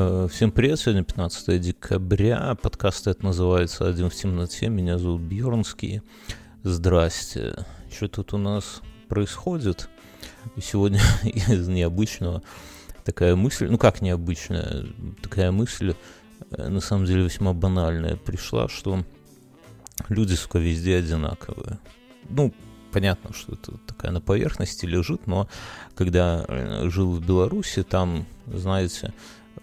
Э, всем привет, сегодня 15 декабря, подкаст это называется «Один в темноте», меня зовут Бьернский, здрасте. Что тут у нас происходит? Сегодня из необычного такая мысль, ну как необычная, такая мысль, э, на самом деле весьма банальная, пришла, что люди, сука, везде одинаковые. Ну, понятно, что это такая на поверхности лежит, но когда э, жил в Беларуси, там, знаете,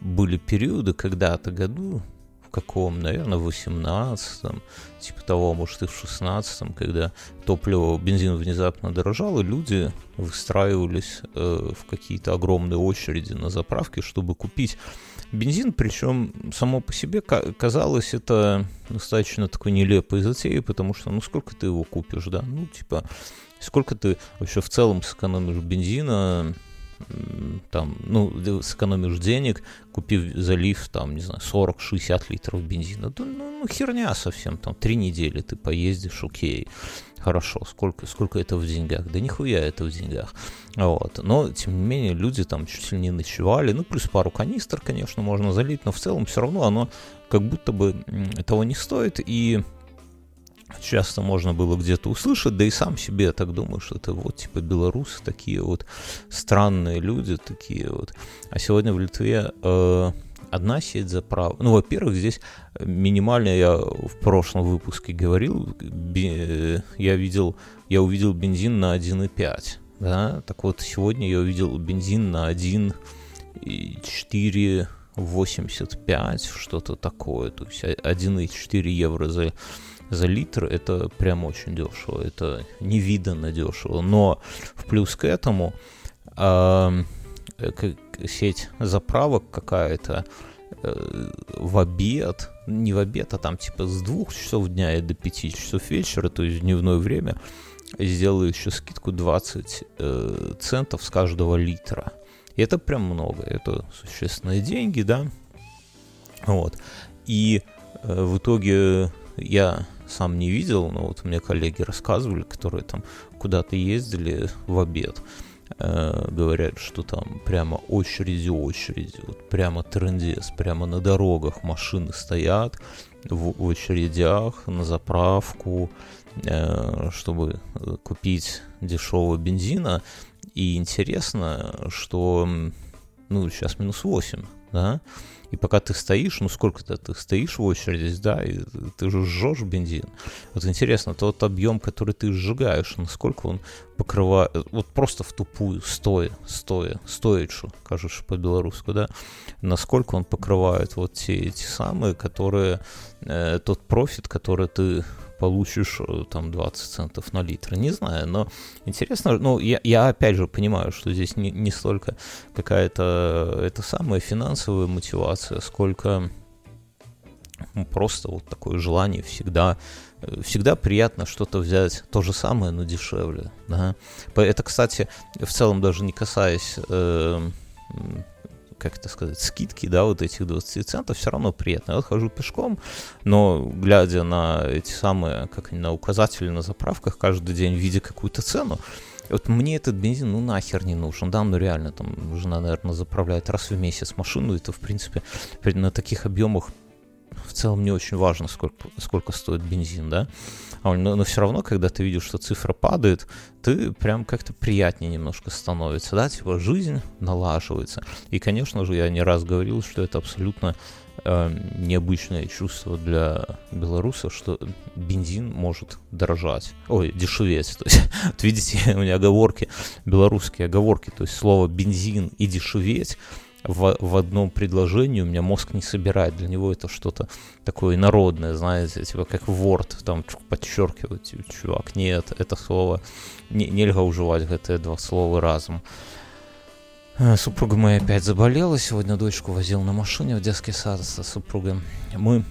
были периоды когда-то году, в каком, наверное, в 18-м, типа того, может и в 16-м, когда топливо, бензин внезапно дорожал, и люди выстраивались э, в какие-то огромные очереди на заправке, чтобы купить бензин, причем само по себе казалось это достаточно такой нелепой затеей, потому что, ну, сколько ты его купишь, да, ну, типа, сколько ты вообще в целом сэкономишь бензина, там, ну, сэкономишь денег, купив залив, там, не знаю, 40-60 литров бензина. Да, ну, ну, херня совсем, там, три недели ты поездишь, окей, хорошо, сколько, сколько это в деньгах? Да нихуя это в деньгах. Вот. Но, тем не менее, люди там чуть ли не ночевали, ну, плюс пару канистр, конечно, можно залить, но в целом все равно оно как будто бы того не стоит, и часто можно было где-то услышать, да и сам себе так думаю, что это вот типа белорусы такие вот странные люди такие вот. А сегодня в Литве э, одна сеть заправок. Ну, во-первых, здесь минимально, я в прошлом выпуске говорил, я видел, я увидел бензин на 1,5, да, так вот сегодня я увидел бензин на 1,4 85, что-то такое, то есть 1,4 евро за за литр это прям очень дешево, это невиданно дешево. Но в плюс к этому э, сеть заправок какая-то э, в обед, не в обед, а там типа с двух часов дня и до пяти часов вечера, то есть в дневное время, сделаю еще скидку 20 э, центов с каждого литра. И это прям много, это существенные деньги, да. Вот. И э, в итоге я сам не видел, но вот мне коллеги рассказывали, которые там куда-то ездили в обед, э, говорят, что там прямо очереди, очереди, вот прямо трендец, прямо на дорогах машины стоят в, очередях на заправку, э, чтобы купить дешевого бензина. И интересно, что ну, сейчас минус 8, да, и пока ты стоишь, ну сколько-то ты стоишь в очереди, да, и ты же жжешь бензин. Вот интересно, тот объем, который ты сжигаешь, насколько он покрывает, вот просто в тупую, стоя, стоя, стоячу, кажешь по-белорусски, да, насколько он покрывает вот те, эти самые, которые, э, тот профит, который ты получишь э, там 20 центов на литр. Не знаю, но интересно, ну, я, я опять же понимаю, что здесь не, не столько какая-то это самая финансовая мотивация, сколько просто вот такое желание всегда э, всегда приятно что-то взять то же самое, но дешевле. Да? Это, кстати, в целом даже не касаясь э, как это сказать, скидки, да, вот этих 20 центов, все равно приятно. Я вот хожу пешком, но глядя на эти самые, как на указатели на заправках, каждый день видя какую-то цену, вот мне этот бензин, ну, нахер не нужен, да, ну, реально, там, жена, наверное, заправляет раз в месяц машину, это, в принципе, на таких объемах целом не очень важно, сколько, сколько стоит бензин, да, а но, но все равно, когда ты видишь, что цифра падает, ты прям как-то приятнее немножко становится, да, типа жизнь налаживается. И, конечно же, я не раз говорил, что это абсолютно э, необычное чувство для белорусов, что бензин может дорожать, ой, дешеветь. То есть, видите, у меня оговорки, белорусские оговорки, то есть слово бензин и дешеветь в, в одном предложении у меня мозг не собирает. Для него это что-то такое народное, знаете, типа как Word, там подчеркивать, типа, чувак, нет, это слово, не, нельзя уживать это два слова разом. Э, супруга моя опять заболела, сегодня дочку возил на машине в детский сад со супругой. Мы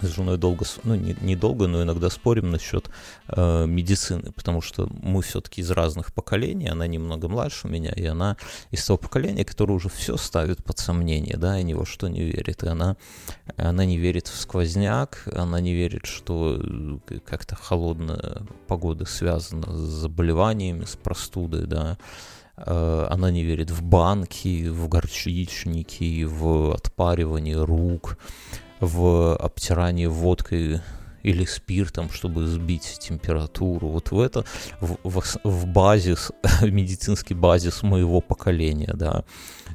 с женой долго, ну не, не долго, но иногда спорим насчет э, медицины, потому что мы все-таки из разных поколений, она немного младше меня, и она из того поколения, которое уже все ставит под сомнение, да, и ни во что не верит, и она, она не верит в сквозняк, она не верит, что э, как-то холодная погода связана с заболеваниями, с простудой, да, э, она не верит в банки, в горчичники, в отпаривание рук, в обтирание водкой или спиртом, чтобы сбить температуру. Вот в это, в, в, в базис, медицинский базис моего поколения, да.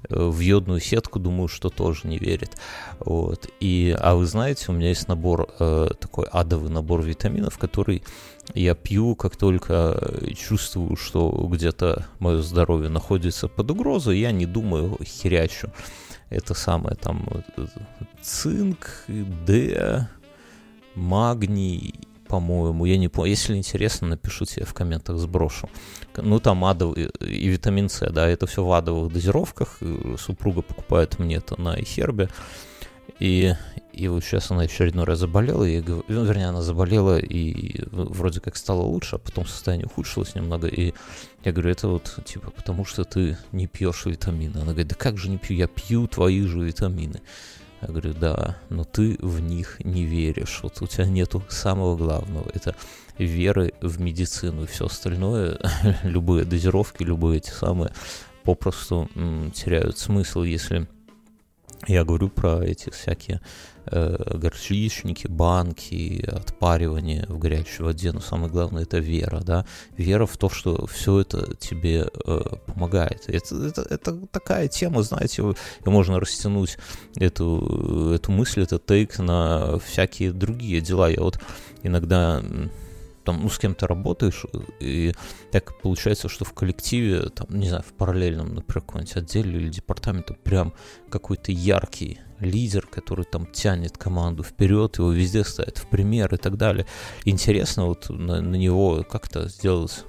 Э, в йодную сетку, думаю, что тоже не верит. Вот. И, а вы знаете, у меня есть набор, э, такой адовый набор витаминов, который я пью, как только чувствую, что где-то мое здоровье находится под угрозой, я не думаю, херячу. Это самое там цинк, Д, магний, по-моему, я не помню. Если интересно, напишите, я в комментах сброшу. Ну, там адовый и витамин С, да, это все в адовых дозировках. Супруга покупает мне это на Ихербе. И, и вот сейчас она очередной раз заболела, и, ну, вернее, она заболела и вроде как стало лучше, а потом состояние ухудшилось немного, и я говорю, это вот, типа, потому что ты не пьешь витамины. Она говорит, да как же не пью, я пью твои же витамины. Я говорю, да, но ты в них не веришь. Вот у тебя нету самого главного. Это веры в медицину. И все остальное, любые дозировки, любые эти самые, попросту теряют смысл, если я говорю про эти всякие э, горчичники, банки, отпаривание в горячей воде, но самое главное это вера, да, вера в то, что все это тебе э, помогает. Это, это, это такая тема, знаете, и можно растянуть эту, эту мысль, этот тейк на всякие другие дела. Я вот иногда там, ну, с кем-то работаешь, и так получается, что в коллективе, там, не знаю, в параллельном, например, каком-нибудь отделе или департаменте прям какой-то яркий лидер, который там тянет команду вперед, его везде ставят в пример и так далее. Интересно вот на, на него как-то сделать,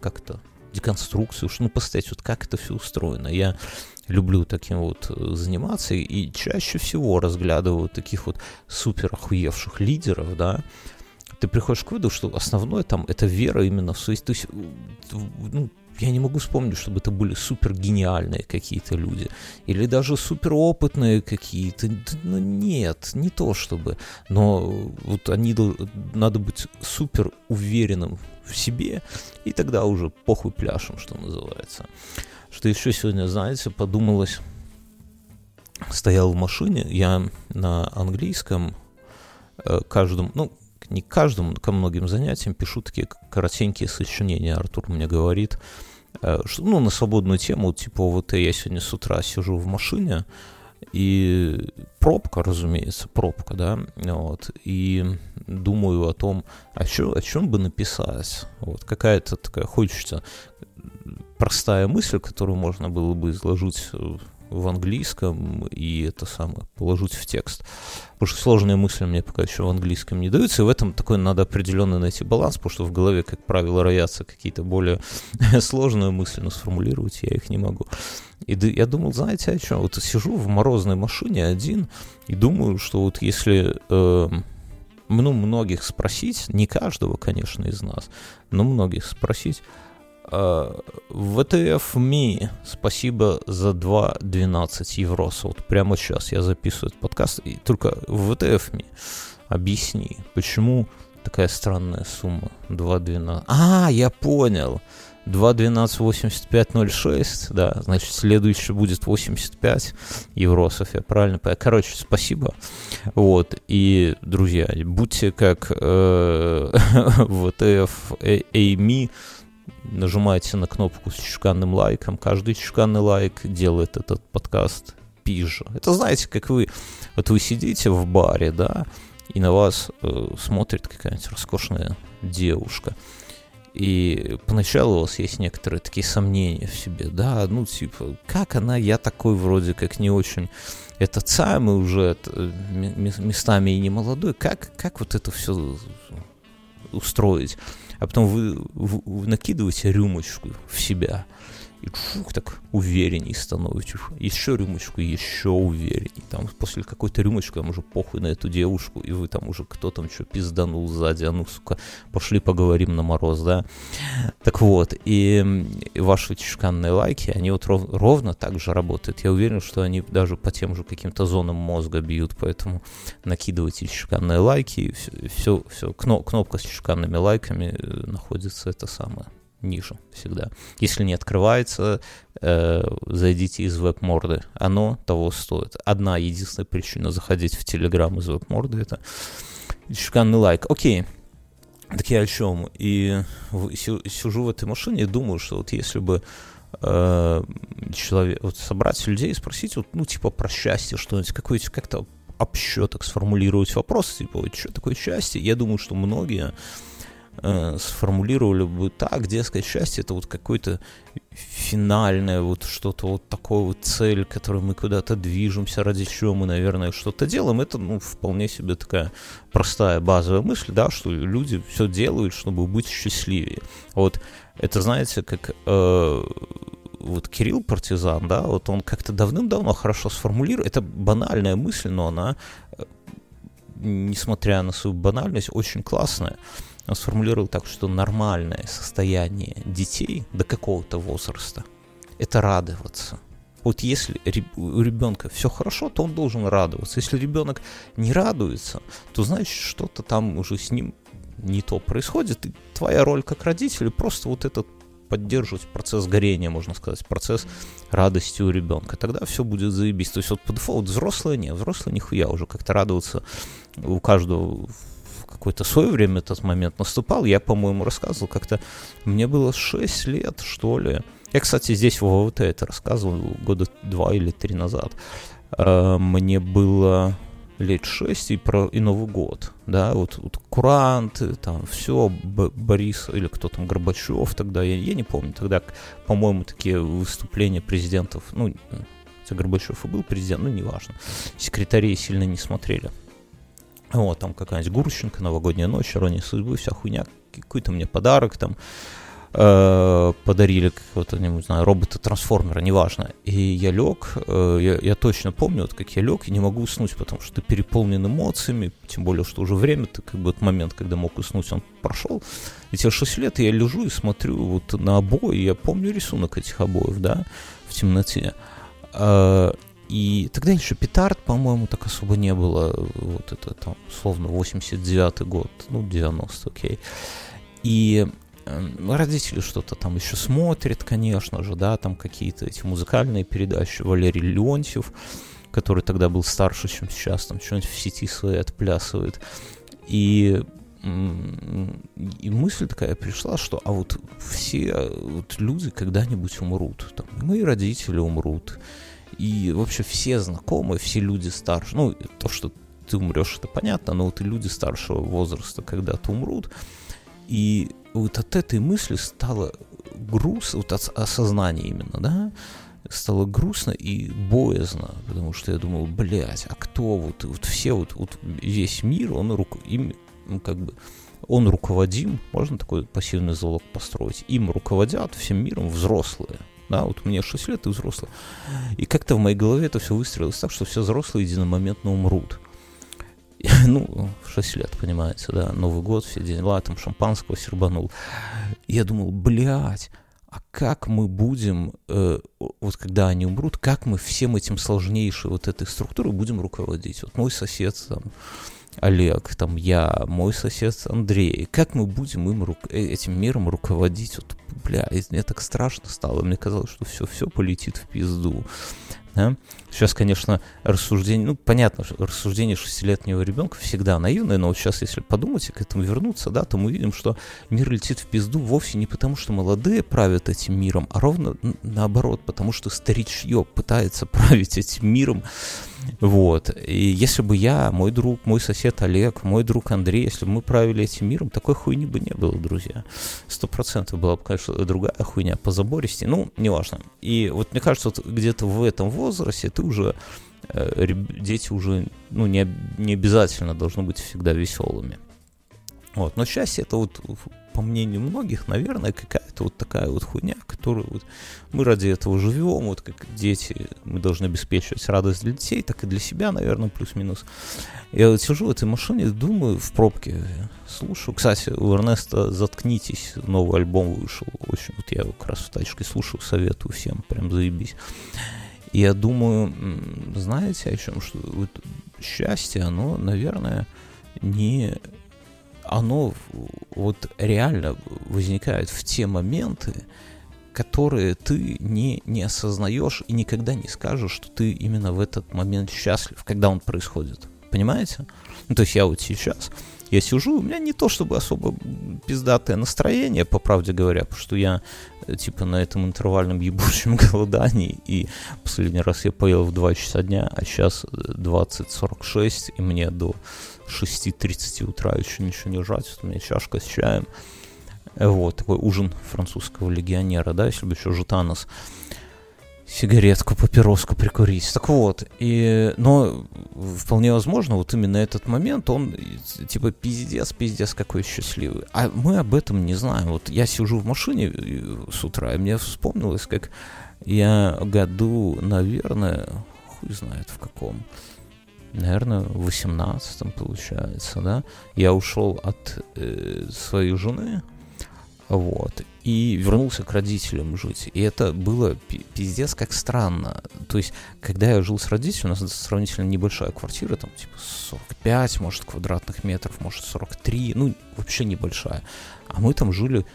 как-то деконструкцию, ну, посмотреть, вот как это все устроено. Я люблю таким вот э, заниматься и чаще всего разглядываю таких вот супер охуевших лидеров, да, ты приходишь к выводу, что основное там это вера именно в свои... То есть, ну, я не могу вспомнить, чтобы это были супер гениальные какие-то люди. Или даже супер опытные какие-то. Ну, нет, не то чтобы. Но вот они, надо быть супер уверенным в себе, и тогда уже похуй пляшем, что называется. Что еще сегодня, знаете, подумалось, стоял в машине, я на английском э, каждому, ну, не к каждому, ко многим занятиям пишу такие коротенькие сочинения. Артур мне говорит, э, что, ну, на свободную тему, типа, вот я сегодня с утра сижу в машине, и пробка, разумеется, пробка, да, вот, и думаю о том, о, чё, о чем бы написать, вот, какая-то такая, хочется простая мысль, которую можно было бы изложить в английском и это самое положить в текст. Потому что сложные мысли мне пока еще в английском не даются, и в этом такой надо определенно найти баланс, потому что в голове, как правило, роятся какие-то более сложные мысли, но сформулировать я их не могу. И я думал, знаете, о чем? Вот сижу в морозной машине один и думаю, что вот если э, ну, многих спросить, не каждого, конечно, из нас, но многих спросить, ВТФ Ми, спасибо за 2.12 еврос. Вот прямо сейчас я записываю этот подкаст. И только ВТФ Ми, объясни, почему такая странная сумма 2.12? А, я понял. 2.12.85.06, да, значит, следующий будет 85 евросов, я правильно понял. Короче, спасибо. Вот, и, друзья, будьте как э, ВТФ Эйми, нажимаете на кнопку с чешканным лайком. Каждый чешканный лайк делает этот подкаст пизже. Это знаете, как вы, вот вы сидите в баре, да, и на вас э, смотрит какая-нибудь роскошная девушка. И поначалу у вас есть некоторые такие сомнения в себе, да, ну, типа, как она, я такой вроде как не очень этот самый уже это, местами и не молодой, как, как вот это все устроить? А потом вы, вы накидываете рюмочку в себя, и фух, так уверенней становитесь. Еще рюмочку, еще уверенней. Там после какой-то рюмочки там уже похуй на эту девушку, и вы там уже кто там что пизданул сзади, а ну, сука, пошли поговорим на мороз, да. Так вот, и, и ваши чешканные лайки, они вот ров, ровно так же работают. Я уверен, что они даже по тем же каким-то зонам мозга бьют, поэтому накидывайте чешканные лайки, все, все, все кнопка с чешканными лайками э, находится это самое ниже всегда. Если не открывается, э, зайдите из веб-морды. Оно того стоит. Одна единственная причина заходить в Telegram из веб-морды — это шикарный лайк. Окей. Так я о чем? И сижу в этой машине и думаю, что вот если бы э, человек, вот собрать людей и спросить, вот, ну, типа, про счастье что-нибудь, какой-то как-то общо так сформулировать вопрос, типа, вот, что такое счастье, я думаю, что многие э, сформулировали бы так, дескать, счастье это вот какое-то финальное, вот что-то вот такое вот цель, к которой мы куда-то движемся, ради чего мы, наверное, что-то делаем, это, ну, вполне себе такая простая базовая мысль, да, что люди все делают, чтобы быть счастливее. Вот это, знаете, как э, вот Кирилл Партизан, да, вот он как-то давным-давно хорошо сформулировал, это банальная мысль, но она, э, несмотря на свою банальность, очень классная сформулировал так, что нормальное состояние детей до какого-то возраста – это радоваться. Вот если у ребенка все хорошо, то он должен радоваться. Если ребенок не радуется, то значит что-то там уже с ним не то происходит. И твоя роль как родителя просто вот этот поддерживать процесс горения, можно сказать, процесс радости у ребенка. Тогда все будет заебись. То есть вот по дефолту взрослые нет, взрослые нихуя уже как-то радоваться у каждого какое-то свое время этот момент наступал. Я, по-моему, рассказывал как-то, мне было 6 лет, что ли. Я, кстати, здесь в ОВТ это рассказывал года два или три назад. А, мне было лет 6 и про и Новый год, да, вот, вот куранты, там все, Б, Борис или кто там, Горбачев тогда, я, я не помню, тогда, по-моему, такие выступления президентов, ну, хотя Горбачев и был президент, ну, неважно, секретарей сильно не смотрели. Вот, там какая-нибудь Гурченко, новогодняя ночь, ирония судьбы, вся хуйня, какой-то мне подарок там э, подарили какого-то, не знаю, робота-трансформера, неважно. И я лег, э, я, я точно помню, вот как я лег, и не могу уснуть, потому что ты переполнен эмоциями, тем более, что уже время, ты как бы этот момент, когда мог уснуть, он прошел. И тебе 6 лет, я лежу и смотрю вот на обои, я помню рисунок этих обоев, да, в темноте. Э, и тогда еще петард, по-моему, так особо не было. Вот это там, условно, 89-й год, ну, 90 окей. И эм, родители что-то там еще смотрят, конечно же, да, там какие-то эти музыкальные передачи. Валерий Леонтьев, который тогда был старше, чем сейчас, там что-нибудь в сети свои отплясывает. И и мысль такая пришла, что а вот все вот люди когда-нибудь умрут. Там, мои родители умрут, и вообще все знакомые, все люди старше, ну, то, что ты умрешь, это понятно, но вот и люди старшего возраста когда-то умрут. И вот от этой мысли стало груз, вот от осознания именно, да, стало грустно и боязно, потому что я думал, блядь, а кто вот, вот все вот, вот весь мир, он рук, им, ну, как бы, он руководим, можно такой пассивный залог построить, им руководят всем миром взрослые, да, вот мне 6 лет и взрослый. И как-то в моей голове это все выстроилось так, что все взрослые единомоментно умрут. ну, в 6 лет, понимаете, да, Новый год, все дела, там шампанского сербанул. Я думал, блядь, а как мы будем, э, вот когда они умрут, как мы всем этим сложнейшей вот этой структурой будем руководить? Вот мой сосед там, Олег, там я, мой сосед Андрей, как мы будем им ру- э, этим миром руководить? Вот, бля, мне так страшно стало, мне казалось, что все, все полетит в пизду. Да? Сейчас, конечно, рассуждение, ну, понятно, рассуждение шестилетнего ребенка всегда наивное, но вот сейчас, если подумать и к этому вернуться, да, то мы видим, что мир летит в пизду вовсе не потому, что молодые правят этим миром, а ровно наоборот, потому что старичье пытается править этим миром, вот. И если бы я, мой друг, мой сосед Олег, мой друг Андрей, если бы мы правили этим миром, такой хуйни бы не было, друзья. Сто процентов была бы, конечно, другая хуйня по забористи. Ну, неважно. И вот мне кажется, вот где-то в этом возрасте ты уже э, дети уже ну, не, не обязательно должны быть всегда веселыми. Вот. Но счастье это вот, по мнению многих, наверное, какая-то вот такая вот хуйня, которую вот мы ради этого живем, вот как дети, мы должны обеспечивать радость для детей, так и для себя, наверное, плюс-минус. Я вот сижу в этой машине, думаю, в пробке, слушаю. Кстати, у Эрнеста «Заткнитесь», новый альбом вышел, очень, вот я как раз в тачке слушаю, советую всем, прям заебись. И я думаю, знаете о чем, что вот счастье, оно, наверное, не оно вот реально возникает в те моменты, которые ты не, не осознаешь и никогда не скажешь, что ты именно в этот момент счастлив, когда он происходит. Понимаете? Ну, то есть я вот сейчас, я сижу, у меня не то чтобы особо пиздатое настроение, по правде говоря, потому что я э, типа на этом интервальном ебучем голодании, и последний раз я поел в 2 часа дня, а сейчас 20.46, и мне до 6.30 утра еще ничего не жрать, вот у меня чашка с чаем, вот, такой ужин французского легионера, да, если бы еще Жутанос сигаретку, папироску прикурить. Так вот, и, но вполне возможно, вот именно этот момент, он типа пиздец, пиздец какой счастливый. А мы об этом не знаем. Вот я сижу в машине э, с утра, и мне вспомнилось, как я году, наверное, хуй знает в каком, наверное, в 18 получается, да, я ушел от э, своей жены, вот. И вернулся к родителям жить. И это было пиздец как странно. То есть, когда я жил с родителями, у нас сравнительно небольшая квартира, там, типа, 45, может, квадратных метров, может, 43, ну, вообще небольшая. А мы там жили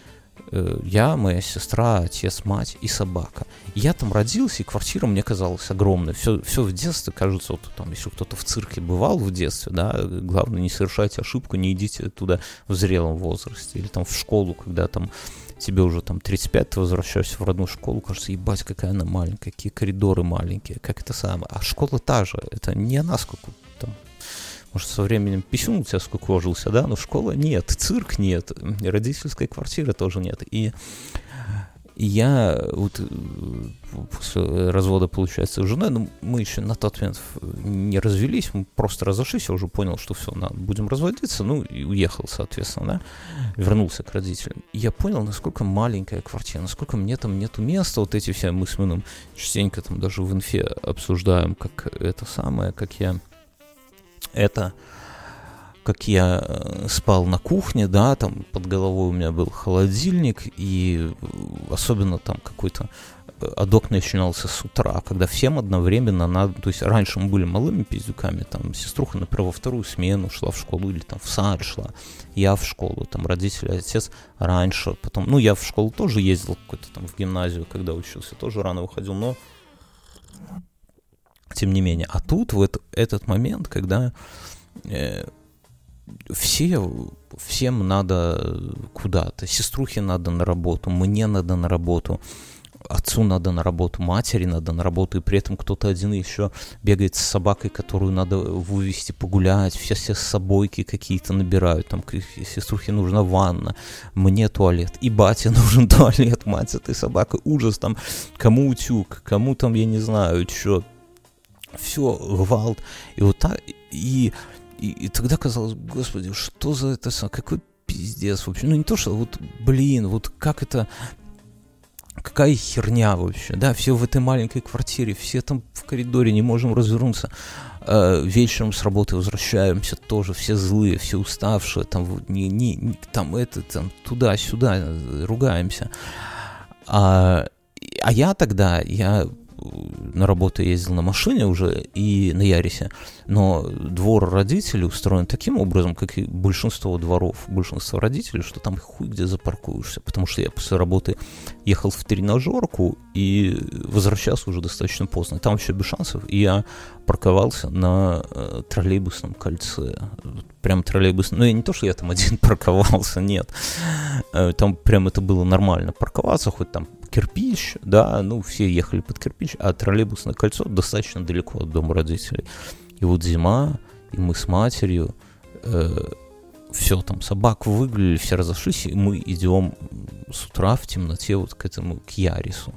я, моя сестра, отец, мать и собака. Я там родился, и квартира мне казалась огромной. Все, все в детстве кажется, вот там, если кто-то в цирке бывал в детстве, да, главное не совершайте ошибку, не идите туда в зрелом возрасте. Или там в школу, когда там тебе уже там 35, ты возвращаешься в родную школу, кажется, ебать, какая она маленькая, какие коридоры маленькие, как это самое. А школа та же, это не она сколько там может, со временем писюн у тебя скукожился, да, но школа нет, цирк нет, родительской квартиры тоже нет. И я вот э, после развода, получается, с женой, ну, мы еще на тот момент не развелись, мы просто разошлись, я уже понял, что все, надо, будем разводиться, ну, и уехал, соответственно, да, вернулся к родителям. Я понял, насколько маленькая квартира, насколько мне там нету места, вот эти все мы с Мином частенько там даже в инфе обсуждаем, как это самое, как я это как я э, спал на кухне, да, там под головой у меня был холодильник, и особенно там какой-то э, адок начинался с утра, когда всем одновременно надо, то есть раньше мы были малыми пиздюками, там сеструха, например, во вторую смену шла в школу или там в сад шла, я в школу, там родители, отец раньше, потом, ну я в школу тоже ездил какой-то там в гимназию, когда учился, тоже рано выходил, но тем не менее. А тут, в это, этот момент, когда э, все, всем надо куда-то, сеструхе надо на работу, мне надо на работу, отцу надо на работу, матери надо на работу, и при этом кто-то один еще бегает с собакой, которую надо вывести погулять, все все собойки какие-то набирают, там сеструхе нужна ванна, мне туалет, и бате нужен туалет, мать этой собакой, ужас там, кому утюг, кому там, я не знаю, что, все, гвалт, и вот так, и, и, и тогда казалось, господи, что за это, какой пиздец вообще, ну не то, что вот, блин, вот как это, какая херня вообще, да, все в этой маленькой квартире, все там в коридоре не можем развернуться, э, вечером с работы возвращаемся тоже, все злые, все уставшие, там, не, не, не там это, там, туда-сюда э, ругаемся, а, а я тогда, я на работу ездил на машине уже и на Ярисе, но двор родителей устроен таким образом, как и большинство дворов, большинство родителей, что там хуй где запаркуешься, потому что я после работы ехал в тренажерку и возвращался уже достаточно поздно, там вообще без шансов, и я парковался на э, троллейбусном кольце, прям троллейбус, ну я не то, что я там один парковался, нет, э, там прям это было нормально парковаться, хоть там кирпич, да, ну, все ехали под кирпич, а троллейбусное кольцо достаточно далеко от дома родителей. И вот зима, и мы с матерью, э, все там, собак выгуляли, все разошлись, и мы идем с утра в темноте вот к этому, к Ярису.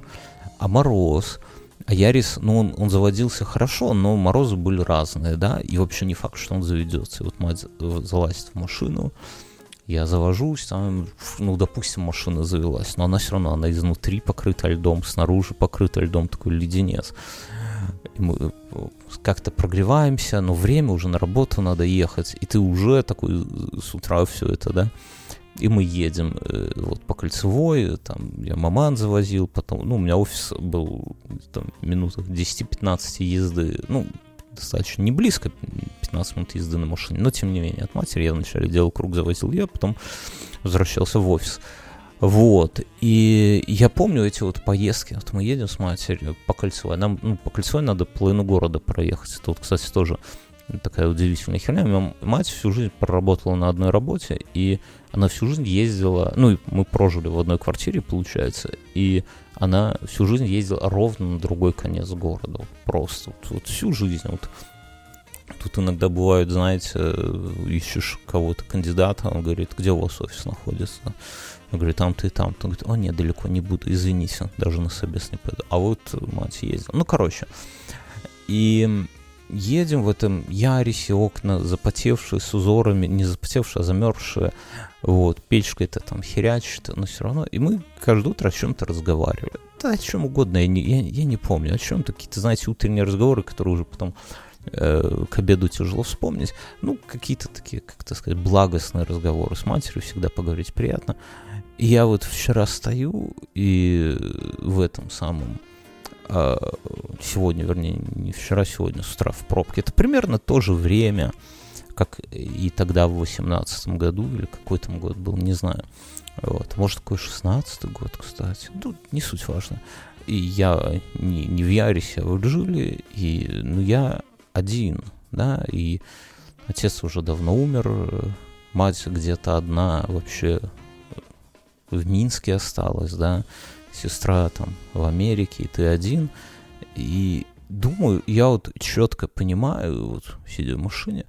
А мороз, а Ярис, ну, он, он заводился хорошо, но морозы были разные, да, и вообще не факт, что он заведется. И вот мать залазит в машину, я завожусь, там, ну, допустим, машина завелась, но она все равно, она изнутри покрыта льдом, снаружи покрыта льдом, такой леденец. И мы э, как-то прогреваемся, но время уже на работу надо ехать, и ты уже такой э, с утра все это, да, и мы едем э, вот по кольцевой, там я маман завозил, потом, ну, у меня офис был там минутах 10-15 езды, ну, достаточно не близко, 15 минут езды на машине, но тем не менее от матери я вначале делал круг, завозил я, потом возвращался в офис. Вот, и я помню эти вот поездки, вот мы едем с матерью по Кольцевой, нам, ну, по Кольцевой надо половину города проехать, вот, кстати, тоже такая удивительная херня. Моя мать всю жизнь проработала на одной работе, и она всю жизнь ездила, ну, мы прожили в одной квартире, получается, и она всю жизнь ездила ровно на другой конец города, вот просто, вот, вот всю жизнь, вот. Тут иногда бывает, знаете, ищешь кого-то кандидата, он говорит, где у вас офис находится? Я говорю, там-то и там. Он говорит, о, нет, далеко не буду, извините, даже на собес не пойду. А вот мать ездила. Ну, короче. И едем в этом Ярисе, окна запотевшие с узорами, не запотевшие, а замерзшие, вот, печка это там херячит, но все равно, и мы каждое утро о чем-то разговаривали. Да, о чем угодно, я не, я, я не помню, о чем-то, какие-то, знаете, утренние разговоры, которые уже потом э, к обеду тяжело вспомнить. Ну, какие-то такие, как то сказать, благостные разговоры с матерью, всегда поговорить приятно. И я вот вчера стою и в этом самом сегодня, вернее, не вчера, сегодня с утра в пробке. Это примерно то же время, как и тогда в 18 году, или какой там год был, не знаю. Вот. Может, какой 16 год, кстати. Ну, не суть важно. И я не, не в Ярисе, а в Джиле, и ну, я один, да, и отец уже давно умер, мать где-то одна вообще в Минске осталась, да, сестра там в Америке, и ты один. И думаю, я вот четко понимаю, вот сидя в машине,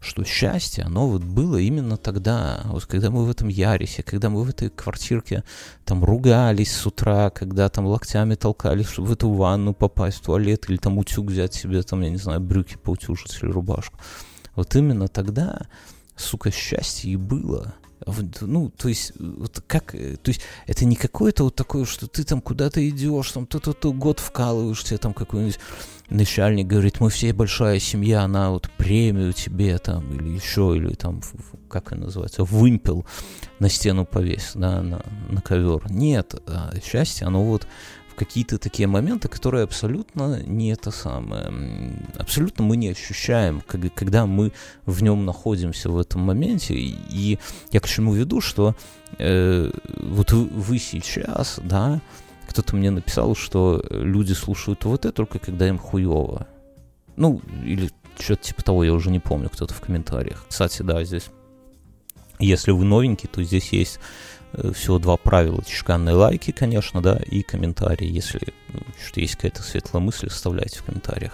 что счастье, оно вот было именно тогда, вот когда мы в этом Ярисе, когда мы в этой квартирке там ругались с утра, когда там локтями толкались, чтобы в эту ванну попасть, в туалет, или там утюг взять себе, там, я не знаю, брюки поутюжить или рубашку. Вот именно тогда, сука, счастье и было ну, то есть, вот как, э, то есть, это не какое-то вот такое, что ты там куда-то идешь, там, то-то-то год вкалываешь, тебе там какой-нибудь начальник говорит, мы все большая семья, она вот премию тебе там, или еще, или там, как это называется, вымпел на стену повесь, да, на, на ковер. Нет, а счастье, оно вот какие-то такие моменты, которые абсолютно не это самое, абсолютно мы не ощущаем, когда мы в нем находимся в этом моменте. И я к чему веду, что э, вот вы сейчас, да, кто-то мне написал, что люди слушают ОВТ только когда им хуево. Ну, или что-то типа того, я уже не помню, кто-то в комментариях. Кстати, да, здесь, если вы новенький, то здесь есть всего два правила. Чеканные лайки, конечно, да, и комментарии. Если ну, что есть какая-то светлая мысль, оставляйте в комментариях.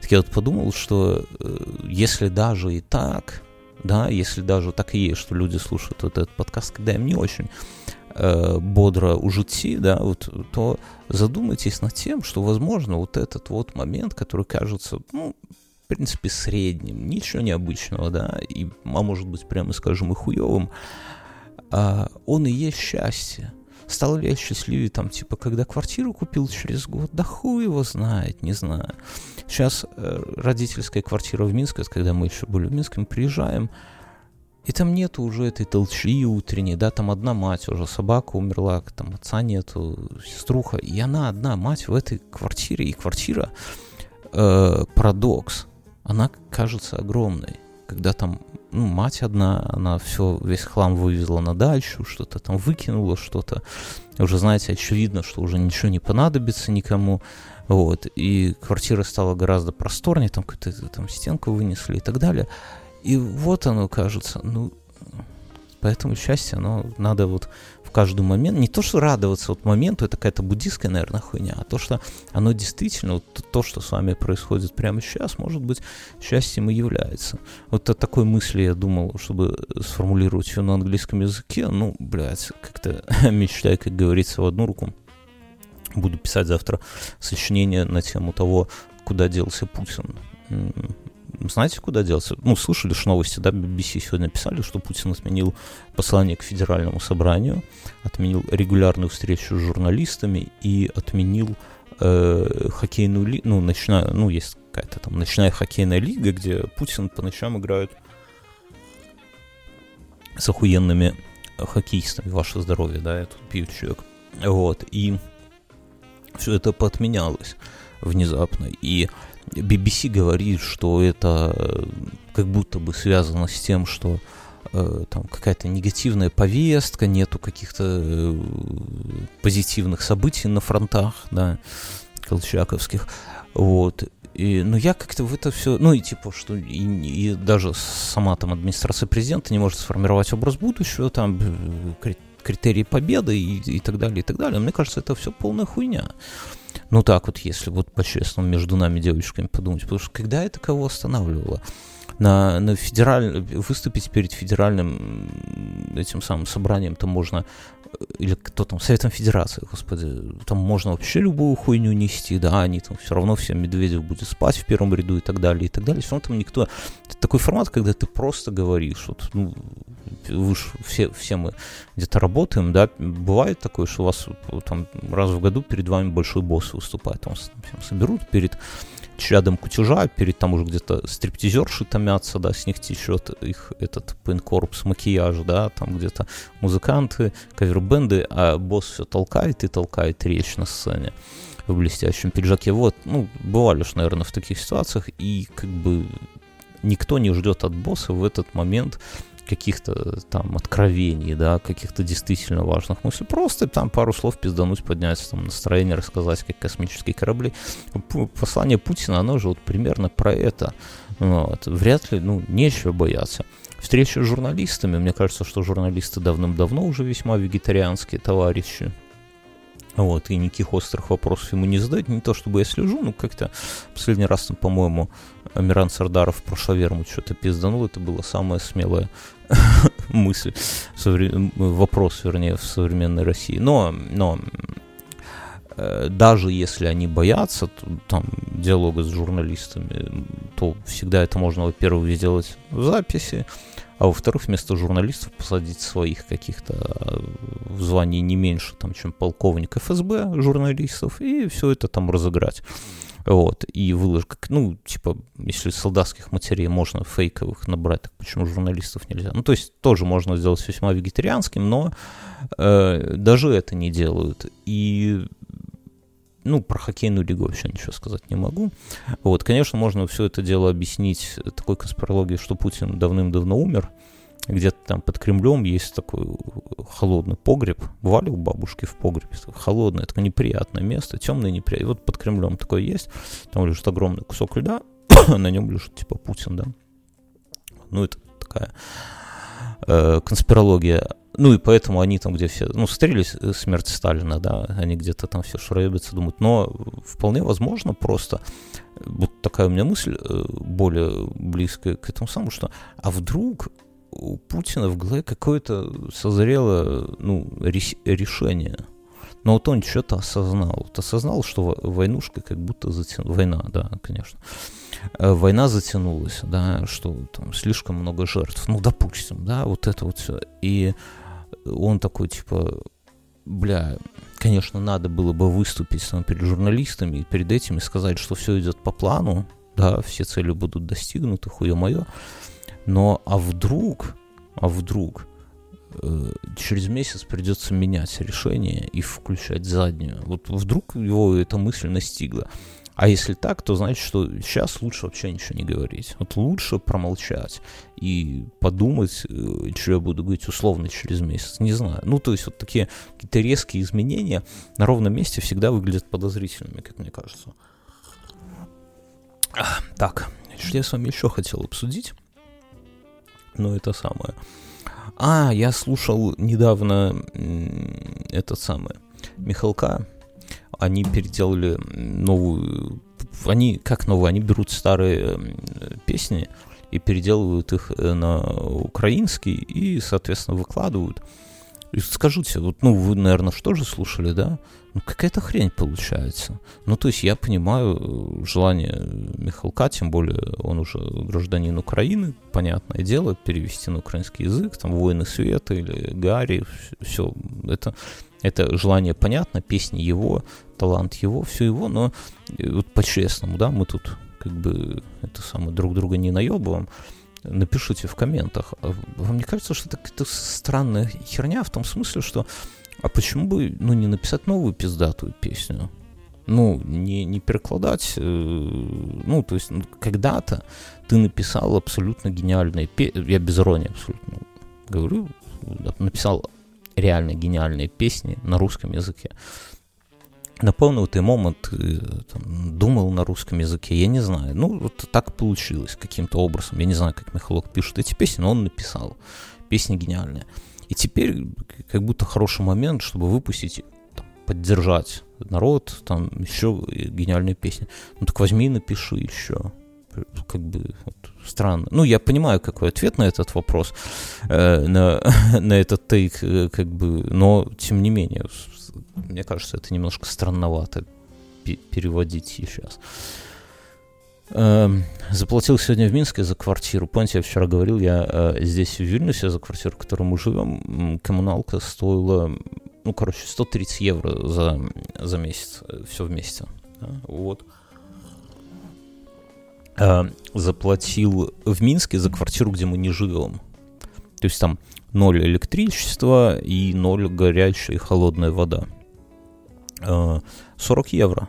Так я вот подумал, что э, если даже и так, да, если даже так и есть, что люди слушают вот этот подкаст, когда им не очень э, бодро ужити, да, вот, то задумайтесь над тем, что, возможно, вот этот вот момент, который кажется, ну, в принципе, средним, ничего необычного, да, и, а может быть, прямо скажем, и хуевым, а, он и есть счастье. Стал ли я счастливее, там, типа, когда квартиру купил через год? Да хуй его знает, не знаю. Сейчас э, родительская квартира в Минске, когда мы еще были в Минске, мы приезжаем, и там нету уже этой толчи утренней, да, там одна мать уже, собака умерла, там отца нету, сеструха, и она одна мать в этой квартире, и квартира, э, парадокс, она кажется огромной, когда там ну, мать одна, она все, весь хлам вывезла на дачу, что-то там выкинула, что-то. Уже, знаете, очевидно, что уже ничего не понадобится никому. Вот, и квартира стала гораздо просторнее, там какую-то там стенку вынесли и так далее. И вот оно кажется, ну, поэтому счастье, оно надо вот каждый момент, не то, что радоваться вот моменту, это какая-то буддийская, наверное, хуйня, а то, что оно действительно, вот то, что с вами происходит прямо сейчас, может быть, счастьем и является. Вот о такой мысли я думал, чтобы сформулировать ее на английском языке, ну, блядь, как-то мечтаю, как говорится, в одну руку. Буду писать завтра сочинение на тему того, куда делся Путин знаете, куда делся? Ну, слышали же новости, да, BBC сегодня писали, что Путин отменил послание к Федеральному собранию, отменил регулярную встречу с журналистами и отменил э, хоккейную лигу, ну, ночная, ну, есть какая-то там ночная хоккейная лига, где Путин по ночам играет с охуенными хоккеистами. Ваше здоровье, да, я тут пью человек. Вот, и все это поотменялось внезапно. И BBC говорит, что это как будто бы связано с тем, что э, там какая-то негативная повестка, нету каких-то э, позитивных событий на фронтах, да, колчаковских, вот. И, но я как-то в это все, ну и типа, что и, и даже сама там администрация президента не может сформировать образ будущего, там критерии победы и, и так далее, и так далее. Мне кажется, это все полная хуйня. Ну так вот, если вот по-честному между нами девочками подумать, потому что когда это кого останавливало? на, на федераль... выступить перед федеральным этим самым собранием там можно или кто там, Советом Федерации, господи, там можно вообще любую хуйню нести, да, они там все равно все Медведев будет спать в первом ряду и так далее, и так далее. Все равно там никто... Такой формат, когда ты просто говоришь, вот, ну, вы ж, все, все мы где-то работаем, да, бывает такое, что у вас там раз в году перед вами большой босс выступает, там соберут перед чадом кутежа, перед там уже где-то стриптизерши томятся, да, с них течет их этот пейнкорпс, макияж, да, там где-то музыканты, кавербенды, а босс все толкает и толкает речь на сцене в блестящем пиджаке. Вот, ну, бывали же, наверное, в таких ситуациях, и как бы никто не ждет от босса в этот момент каких-то там откровений, да, каких-то действительно важных мыслей. Просто там пару слов пиздануть, поднять там настроение, рассказать, как космические корабли. Послание Путина, оно же вот примерно про это. Вот. Вряд ли, ну, нечего бояться. Встреча с журналистами, мне кажется, что журналисты давным-давно уже весьма вегетарианские товарищи. Вот, и никаких острых вопросов ему не задают. Не то, чтобы я слежу, но как-то последний раз, по-моему, Амиран Сардаров прошлый вермут что-то пизданул. Это была самая смелая мысль, вопрос, вернее, в современной России. Но, но э, даже если они боятся там диалога с журналистами, то всегда это можно, во-первых, сделать в записи, а во-вторых, вместо журналистов посадить своих каких-то э, в звании не меньше, там, чем полковник ФСБ журналистов, и все это там разыграть. Вот, и выложить, как, ну, типа, если солдатских матерей можно фейковых набрать, так почему журналистов нельзя? Ну, то есть тоже можно сделать весьма вегетарианским, но э, даже это не делают. И ну, про хоккейную лигу вообще ничего сказать не могу. Вот, конечно, можно все это дело объяснить такой конспирологией, что Путин давным-давно умер, где-то там под Кремлем есть такой холодный погреб. Бывали у бабушки в погребе? Холодное, такое неприятное место, темное неприятное. Вот под Кремлем такое есть. Там лежит огромный кусок льда, на нем лежит типа Путин, да. Ну, это такая э, конспирология. Ну и поэтому они там, где все, ну, смотрели смерть Сталина, да, они где-то там все шребятся, думают, но вполне возможно просто, вот такая у меня мысль э, более близкая к этому самому, что, а вдруг у Путина в голове какое-то созрело ну, решение. Но вот он что-то осознал. Вот осознал, что войнушка как будто затянулась. Война, да, конечно. Э, война затянулась, да, что там слишком много жертв. Ну, допустим, да, вот это вот все. И он такой, типа, бля, конечно, надо было бы выступить там, перед журналистами и перед этим и сказать, что все идет по плану, да, все цели будут достигнуты, хуе мое. Но а вдруг, а вдруг э, через месяц придется менять решение и включать заднюю. Вот вдруг его эта мысль настигла. А если так, то значит, что сейчас лучше вообще ничего не говорить. Вот лучше промолчать и подумать, э, что я буду говорить условно через месяц. Не знаю. Ну, то есть вот такие какие-то резкие изменения на ровном месте всегда выглядят подозрительными, как мне кажется. Так, что я с вами еще хотел обсудить но это самое. А, я слушал недавно этот самый Михалка. Они переделали новую... Они, как новую? Они берут старые песни и переделывают их э, на украинский и, соответственно, выкладывают. И скажите, вот, ну, вы, наверное, что же слушали, да? Ну, какая-то хрень получается. Ну, то есть я понимаю э, желание Михалка, тем более он уже гражданин Украины, понятное дело, перевести на украинский язык, там, «Воины света» или «Гарри», все, это, это желание понятно, песни его, талант его, все его, но э, вот по-честному, да, мы тут как бы это самое друг друга не наебываем, напишите в комментах. А вам не кажется, что это какая-то странная херня в том смысле, что а почему бы ну, не написать новую пиздатую песню? Ну, не, не перекладать, э, ну, то есть ну, когда-то ты написал абсолютно гениальные песни, я без иронии абсолютно говорю, написал реально гениальные песни на русском языке. Напевно, в той момент там, думал на русском языке, я не знаю. Ну, вот так получилось каким-то образом. Я не знаю, как Михалок пишет эти песни, но он написал. Песни гениальные. И теперь как будто хороший момент, чтобы выпустить, там, поддержать народ, там еще гениальные песни. Ну так возьми и напиши еще. Как бы вот, странно. Ну, я понимаю, какой ответ на этот вопрос, э, на, на этот тейк, э, как бы, но тем не менее, мне кажется, это немножко странновато переводить сейчас. Эм, заплатил сегодня в Минске за квартиру. Помните, я вчера говорил, я э, здесь в Вильнюсе за квартиру, в которой мы живем, коммуналка стоила, ну, короче, 130 евро за, за месяц, э, все вместе. Да, вот. Заплатил в Минске за квартиру, где мы не живем. То есть там ноль электричества и ноль горячая и холодная вода. 40 евро.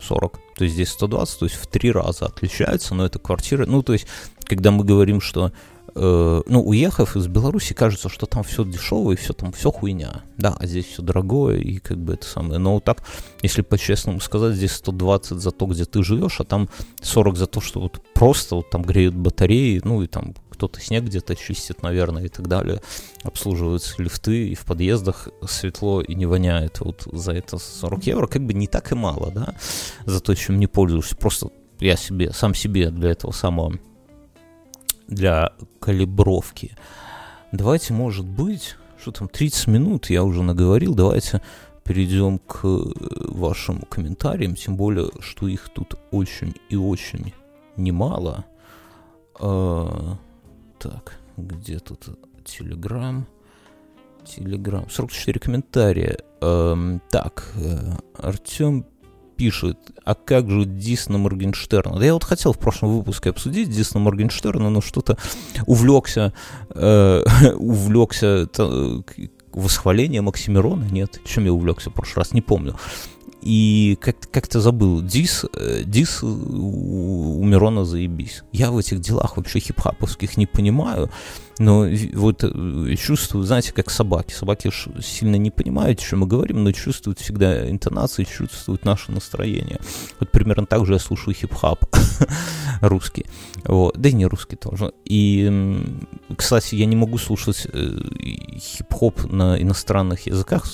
40. То есть здесь 120, то есть в три раза отличается, но это квартира. Ну, то есть, когда мы говорим, что э, ну, уехав из Беларуси, кажется, что там все дешевое, и все там все хуйня. Да, а здесь все дорогое, и как бы это самое. Но вот так, если по-честному сказать, здесь 120 за то, где ты живешь, а там 40 за то, что вот просто вот там греют батареи, ну и там кто-то снег где-то чистит, наверное, и так далее. Обслуживаются лифты, и в подъездах светло и не воняет. Вот за это 40 евро как бы не так и мало, да, за то, чем не пользуюсь. Просто я себе, сам себе для этого самого, для калибровки. Давайте, может быть, что там, 30 минут я уже наговорил, давайте перейдем к вашим комментариям, тем более, что их тут очень и очень немало. А, так, где тут Телеграм? Телеграм. 44 комментария. Эм, так, э, Артем пишет, а как же Дисна Моргенштерна? Да я вот хотел в прошлом выпуске обсудить Дисна Моргенштерна, но что-то увлекся, э, увлекся э, восхвалением Оксимирона. Нет, чем я увлекся в прошлый раз, не помню и как- как-то забыл, дис, э, дис у, у Мирона заебись. Я в этих делах вообще хип-хаповских не понимаю, но вот э, чувствую, знаете, как собаки. Собаки сильно не понимают, о чем мы говорим, но чувствуют всегда интонации, чувствуют наше настроение. Вот примерно так же я слушаю хип-хап русский. Вот. Да и не русский тоже. И, кстати, я не могу слушать э, хип-хоп на иностранных языках,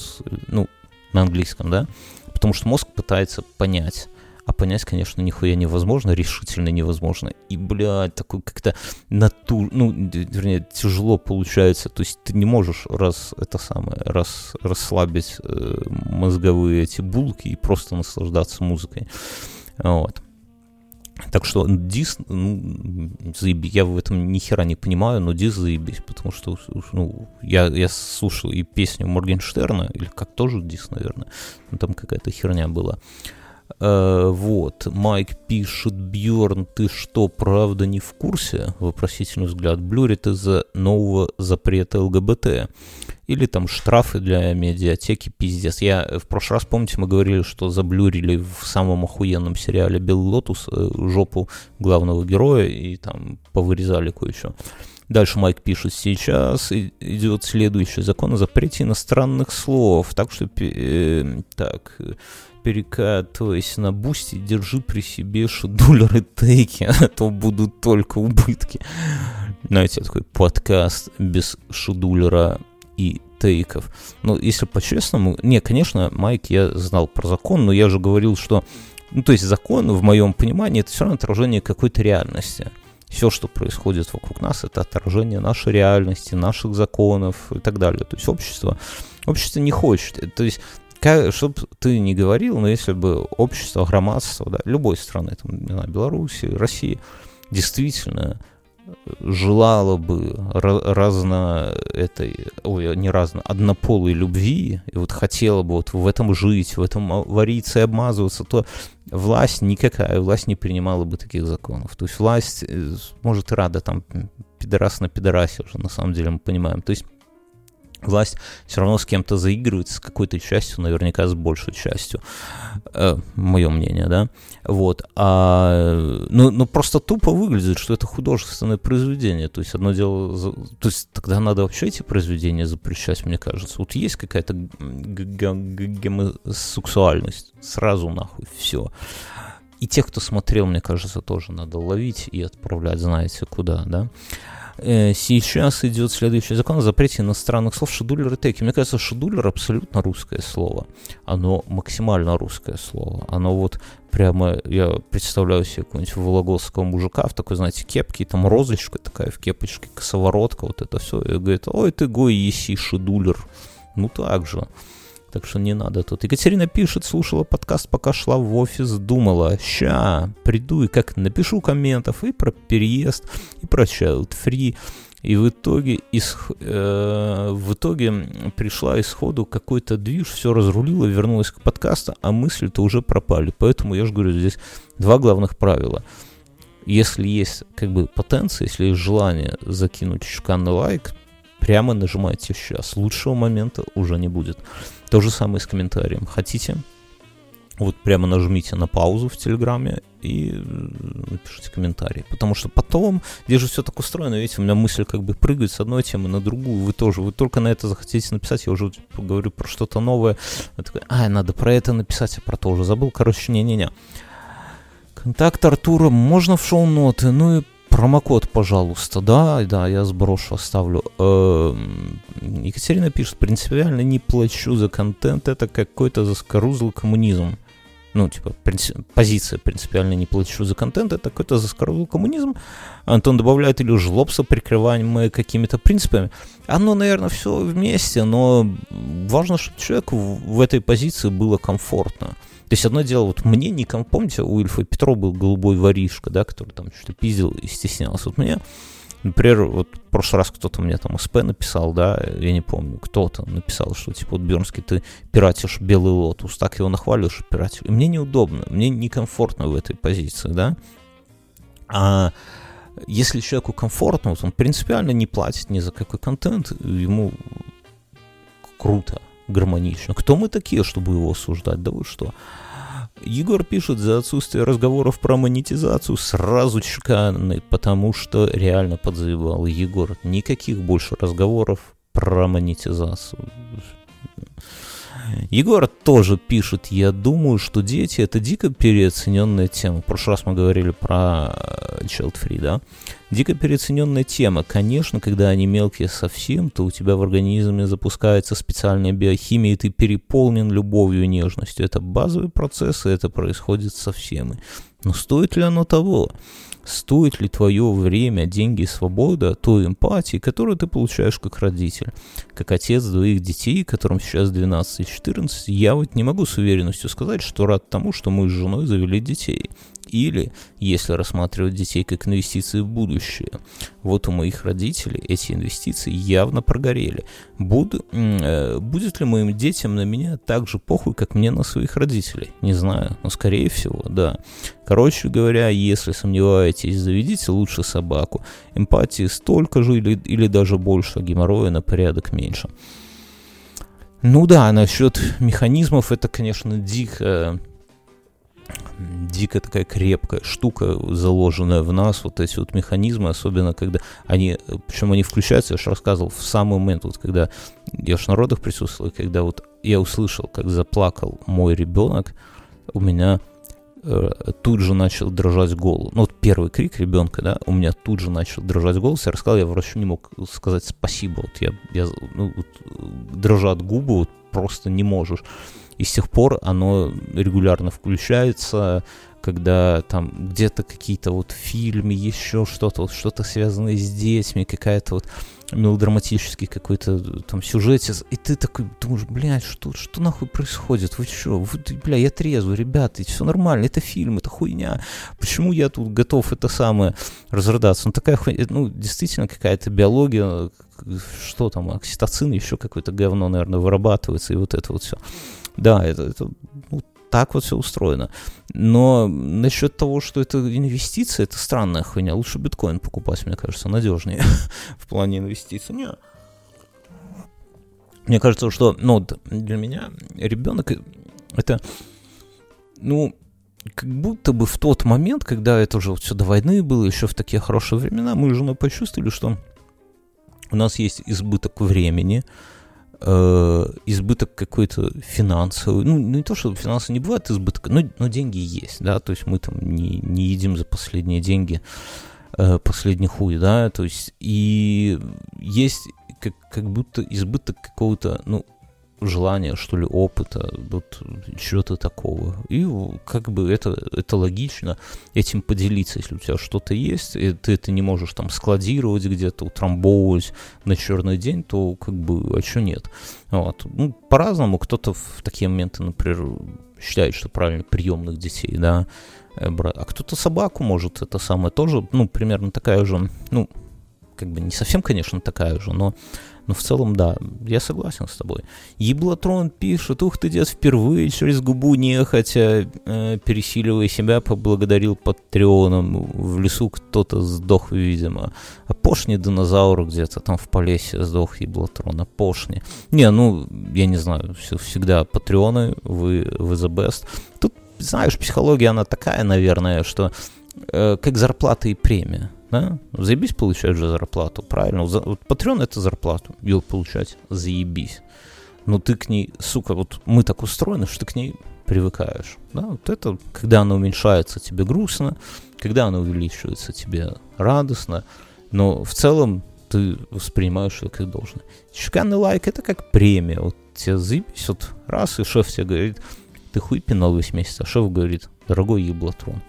ну, на английском, да, потому что мозг пытается понять. А понять, конечно, нихуя невозможно, решительно невозможно. И, блядь, такой как-то натур... Ну, вернее, тяжело получается. То есть ты не можешь раз это самое, раз расслабить э, мозговые эти булки и просто наслаждаться музыкой. Вот. Так что дис, ну, заебись, я в этом ни хера не понимаю, но дис заебись, потому что, ну, я, я слушал и песню Моргенштерна, или как тоже дис, наверное, но там какая-то херня была. Uh, вот, Майк пишет, Бьорн, ты что, правда не в курсе? Вопросительный взгляд. Блюрит из-за нового запрета ЛГБТ или там штрафы для медиатеки, пиздец. Я в прошлый раз, помните, мы говорили, что заблюрили в самом охуенном сериале «Белый лотус» э, жопу главного героя и там повырезали кое-что. Дальше Майк пишет, сейчас идет следующий закон о запрете иностранных слов. Так что, э, так, перекатываясь на Boosty, держи при себе шедулеры тейки, а то будут только убытки. Знаете, такой подкаст без шедулера и тейков. Но если по-честному, не, конечно, Майк, я знал про закон, но я же говорил, что, ну, то есть закон, в моем понимании, это все равно отражение какой-то реальности. Все, что происходит вокруг нас, это отражение нашей реальности, наших законов и так далее. То есть общество, общество не хочет. То есть как, чтобы ты не говорил, но если бы общество, громадство, да, любой страны, там, не знаю, Беларуси, России, действительно желала бы разно этой, ой, не разно, однополой любви, и вот хотела бы вот в этом жить, в этом вариться и обмазываться, то власть никакая, власть не принимала бы таких законов. То есть власть, э, может, рада там пидорас на пидорасе уже, на самом деле мы понимаем. То есть власть все равно с кем-то заигрывает, с какой-то частью, наверняка с большей частью. Э, мое мнение, да. Вот. А, ну, ну, просто тупо выглядит, что это художественное произведение. То есть одно дело... То есть тогда надо вообще эти произведения запрещать, мне кажется. Вот есть какая-то гомосексуальность. Сразу нахуй все. И тех, кто смотрел, мне кажется, тоже надо ловить и отправлять, знаете, куда, да. Э, сейчас идет следующий закон о запрете иностранных слов шедулер и теки. Мне кажется, шедулер абсолютно русское слово. Оно максимально русское слово. Оно вот прямо, я представляю себе какого-нибудь вологодского мужика в такой, знаете, кепке, там розочка такая в кепочке, косоворотка, вот это все. И говорит, ой, ты гой еси, шедулер. Ну так же. Так что не надо тут. Екатерина пишет, слушала подкаст, пока шла в офис, думала, ща, приду и как напишу комментов и про переезд, и про child free. И в итоге, из, э, в итоге пришла исходу какой-то движ, все разрулила, вернулась к подкасту, а мысли-то уже пропали. Поэтому я же говорю, здесь два главных правила. Если есть как бы потенция, если есть желание закинуть шикарный лайк, прямо нажимайте сейчас. Лучшего момента уже не будет. То же самое с комментарием. Хотите? Вот прямо нажмите на паузу в Телеграме и напишите комментарий. Потому что потом, где же все так устроено, видите, у меня мысль как бы прыгает с одной темы на другую, вы тоже, вы только на это захотите написать, я уже говорю про что-то новое, вы такой, а, надо про это написать, а про то уже забыл, короче, не-не-не. Контакт Артура можно в шоу-ноты, ну и Промокод, пожалуйста, да, да, я сброшу, оставлю. Эм, Екатерина пишет, принципиально не плачу за контент, это какой-то заскорузлый коммунизм. Ну, типа, принцип, позиция принципиально не плачу за контент, это какой-то заскорузлый коммунизм. Антон добавляет, или жлобство, прикрываемое какими-то принципами. Оно, наверное, все вместе, но важно, чтобы человеку в этой позиции было комфортно. То есть одно дело, вот мне не помните, у Ильфа Петрова был голубой воришка, да, который там что-то пиздил и стеснялся. Вот мне, например, вот в прошлый раз кто-то мне там СП написал, да, я не помню, кто-то написал, что типа вот Бернский, ты пиратишь белый лотус, так его нахваливаешь пиратишь. И мне неудобно, мне некомфортно в этой позиции, да. А если человеку комфортно, вот он принципиально не платит ни за какой контент, ему круто, гармонично. Кто мы такие, чтобы его осуждать? Да вы что? Егор пишет за отсутствие разговоров про монетизацию сразу чеканный, потому что реально подзаебал Егор. Никаких больше разговоров про монетизацию. Егор тоже пишет, я думаю, что дети это дико переоцененная тема. В прошлый раз мы говорили про э, Child Free, да? Дико переоцененная тема. Конечно, когда они мелкие совсем, то у тебя в организме запускается специальная биохимия, и ты переполнен любовью и нежностью. Это базовые процессы, это происходит со всеми. Но стоит ли оно того? Стоит ли твое время, деньги свобода той эмпатии, которую ты получаешь как родитель. Как отец двоих детей, которым сейчас 12 и 14, я вот не могу с уверенностью сказать, что рад тому, что мы с женой завели детей. Или, если рассматривать детей как инвестиции в будущее, вот у моих родителей эти инвестиции явно прогорели. Буду, э, будет ли моим детям на меня так же похуй, как мне на своих родителей? Не знаю, но скорее всего, да. Короче говоря, если сомневаетесь, заведите лучше собаку. Эмпатии столько же или, или даже больше, а геморроя на порядок меньше. Ну да, насчет механизмов это, конечно, дико дико такая крепкая штука, заложенная в нас, вот эти вот механизмы, особенно когда они, причем они включаются, я же рассказывал, в самый момент, вот когда я ж на родах присутствовал, когда вот я услышал, как заплакал мой ребенок, у меня э, тут же начал дрожать голос. Ну, вот первый крик ребенка, да, у меня тут же начал дрожать голос. Я рассказал, я врачу не мог сказать спасибо. Вот я, я ну, вот, дрожат губы, вот просто не можешь. И с тех пор оно регулярно включается, когда там где-то какие-то вот фильмы, еще что-то, вот что-то связанное с детьми, какая-то вот мелодраматический какой-то там сюжет, и ты такой думаешь, блядь, что, что нахуй происходит, вы что, вы, бля, я трезвый, ребята, все нормально, это фильм, это хуйня, почему я тут готов это самое разрыдаться, ну такая хуйня, ну действительно какая-то биология, что там, окситоцин, еще какое-то говно, наверное, вырабатывается, и вот это вот все. Да, это, это ну, так вот все устроено. Но насчет того, что это инвестиция, это странная хуйня. Лучше биткоин покупать, мне кажется, надежнее в плане инвестиций. Не. мне кажется, что ну, для меня ребенок это, ну, как будто бы в тот момент, когда это уже все до войны было, еще в такие хорошие времена, мы с женой почувствовали, что у нас есть избыток времени, э, избыток какой-то финансовый. Ну, не то, что финансы не бывает избытка, но, но деньги есть, да, то есть мы там не, не едим за последние деньги, э, последний хуй, да, то есть и есть как, как будто избыток какого-то, ну, желания, что ли, опыта, вот чего-то такого. И как бы это, это логично этим поделиться, если у тебя что-то есть, и ты это не можешь там складировать где-то, утрамбовывать на черный день, то как бы, а что нет? Вот. Ну, по-разному, кто-то в такие моменты, например, считает, что правильно приемных детей, да, э, брать, а кто-то собаку может, это самое тоже, ну, примерно такая же, ну, как бы не совсем, конечно, такая же, но но в целом, да, я согласен с тобой. Еблотрон пишет, ух ты, дед, впервые через губу нехотя, э, пересиливая себя, поблагодарил Патреоном. В лесу кто-то сдох, видимо. А пошни динозавр где-то там в Полесе сдох Еблотрон, а пошни. Не, ну, я не знаю, все, всегда Патреоны, вы, вы the best. Тут, знаешь, психология, она такая, наверное, что э, как зарплата и премия да? Заебись получать же зарплату, правильно? Вот Patreon это зарплату, ее получать заебись. Но ты к ней, сука, вот мы так устроены, что ты к ней привыкаешь. Да? Вот это, когда она уменьшается, тебе грустно, когда она увеличивается, тебе радостно, но в целом ты воспринимаешь ее как должное. Чеканный лайк это как премия. Вот тебе заебись, вот раз, и шеф тебе говорит, ты хуй пинал весь месяц, а шеф говорит, дорогой еблотрон,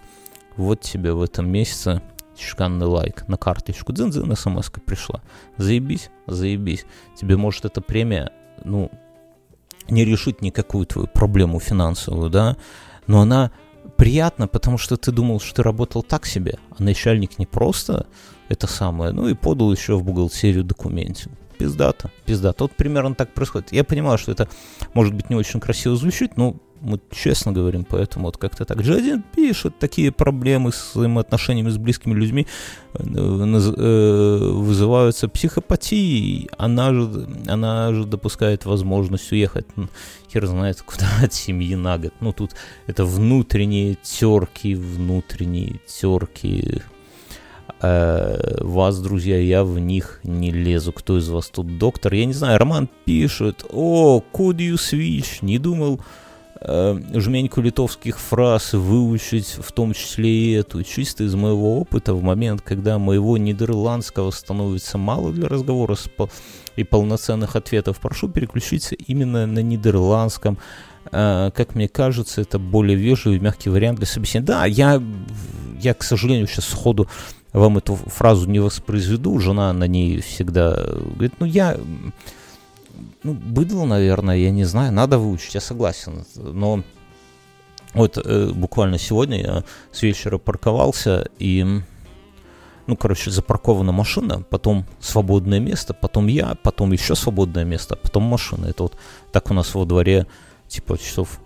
вот тебе в этом месяце чеканный лайк на карточку, дзин-дзин, смс пришла. Заебись, заебись. Тебе может эта премия, ну, не решить никакую твою проблему финансовую, да, но она приятна, потому что ты думал, что ты работал так себе, а начальник не просто это самое, ну и подал еще в бухгалтерию документе. Пиздата, пиздата. Вот примерно так происходит. Я понимаю, что это может быть не очень красиво звучит, но мы честно говорим, поэтому вот как-то так. Джадин пишет, такие проблемы с взаимоотношениями с близкими людьми э, э, вызываются психопатией. Она же, она же допускает возможность уехать, хер знает куда, от семьи на год. Ну, тут это внутренние терки, внутренние терки, э, вас, друзья, я в них не лезу. Кто из вас тут доктор? Я не знаю, Роман пишет, о, could you switch? Не думал, э, жменьку литовских фраз выучить, в том числе и эту, чисто из моего опыта, в момент, когда моего нидерландского становится мало для разговора с, и полноценных ответов, прошу переключиться именно на нидерландском. Э, как мне кажется, это более вежливый, мягкий вариант для собеседования. Да, я, я, к сожалению, сейчас сходу вам эту фразу не воспроизведу. Жена на ней всегда говорит, ну я ну, быдло, наверное, я не знаю, надо выучить, я согласен. Но вот э, буквально сегодня я с вечера парковался, и, ну, короче, запаркована машина, потом свободное место, потом я, потом еще свободное место, потом машина. Это вот так у нас во дворе, типа, часов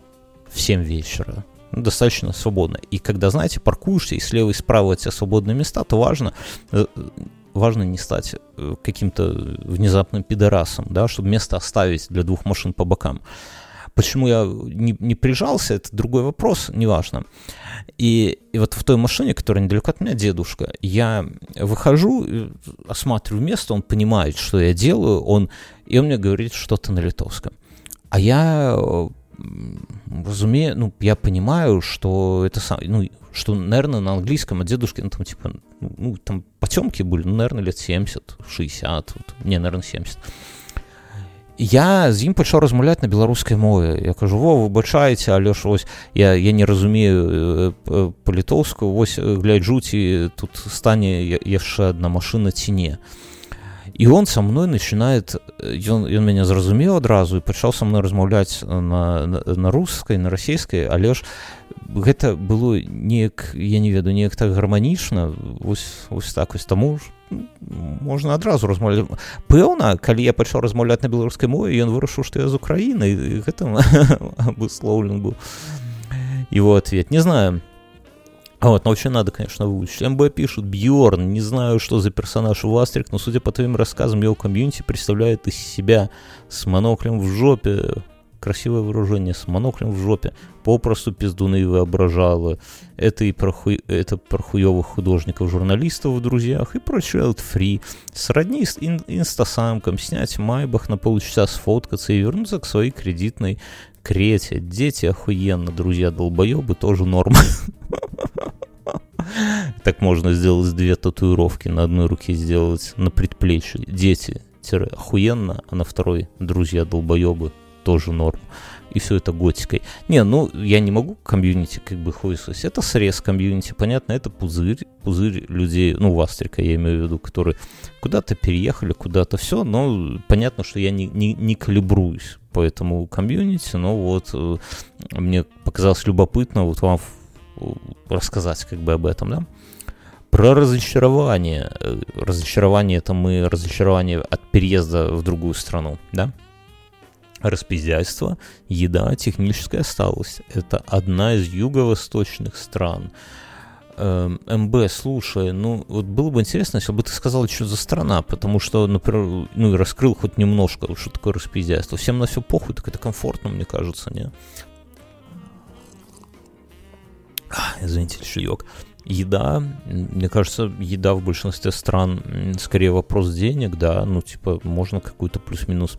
в 7 вечера. Ну, достаточно свободно. И когда, знаете, паркуешься, и слева и справа у тебя свободные места, то важно э, важно не стать э, каким-то внезапным пидорасом, да, чтобы место оставить для двух машин по бокам. Почему я не, не прижался, это другой вопрос, неважно. И, и вот в той машине, которая недалеко от меня, дедушка, я выхожу, осматриваю место, он понимает, что я делаю, он, и он мне говорит что-то на литовском. А я разумею, ну, я понимаю, что это сам, ну, что, наверное, на английском от дедушки, ну, там, типа, ну, там потемки были, ну, наверное, лет 70, 60, вот, не, наверное, 70. Я з ім пачаў размаўляць на беларускай мове. Я кажу во выбачаеце але ж вось я я не разумею па-літоўску вось гляджу ці тут стане яшчэ одна машина ці не і он со мной начинает ён ён мяне зразумеў адразу і пачаў са мной размаўляць на, на, на рускай на расійскай але ж гэта было неяк я не ведаю неяк так гарманічна вось так вось таму ж. Можна адразу размаўляць пэўна калі я пачаў размаўляць на беларускай мове ён вырашыў што я з украіны гэтым абыслоўлен быў. Его ответ не знаю вот, но вообще надо, конечно, выучить. МБ пишут, Бьорн, не знаю, что за персонаж у Астрик, но судя по твоим рассказам, его комьюнити представляет из себя с моноклем в жопе, красивое выражение, с моноклем в жопе, попросту пиздуны воображала. Это и про, хуй, это про хуевых художников, журналистов в друзьях и про child free. Сродни ин, инстасамкам, снять майбах на полчаса, сфоткаться и вернуться к своей кредитной крете. Дети охуенно, друзья долбоебы, тоже норма. Так можно сделать две татуировки на одной руке сделать на предплечье. Дети охуенно, а на второй друзья долбоебы тоже норм. И все это готикой. Не, ну, я не могу комьюнити как бы хуесосить. Это срез комьюнити, понятно, это пузырь, пузырь людей, ну, Вастрика я имею в виду, которые куда-то переехали, куда-то все, но понятно, что я не, не, не калибруюсь по этому комьюнити, но вот э, мне показалось любопытно вот вам рассказать как бы об этом, да. Про разочарование. Э, разочарование это мы разочарование от переезда в другую страну, да? Распиздяйство, еда, техническая осталась. Это одна из юго-восточных стран. Эм, МБ, слушай, ну вот было бы интересно, если бы ты сказал, что за страна, потому что, например, ну и раскрыл хоть немножко, что такое распиздяйство. Всем на все похуй, так это комфортно, мне кажется, не? Извините, чаек. Еда, мне кажется, еда в большинстве стран скорее вопрос денег, да, ну, типа, можно какую-то плюс-минус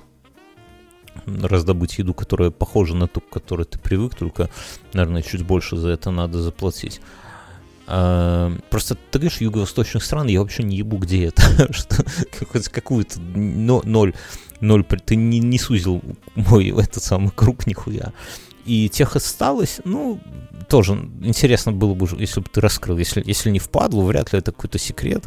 раздобыть еду, которая похожа на ту, к которой ты привык, только, наверное, чуть больше за это надо заплатить. А, просто ты говоришь юго-восточных стран, я вообще не ебу, где это. что какую-то ноль, ноль, ты не, не сузил мой этот самый круг нихуя. И тех осталось, ну, тоже интересно было бы, если бы ты раскрыл. Если, если не впадло, вряд ли это какой-то секрет.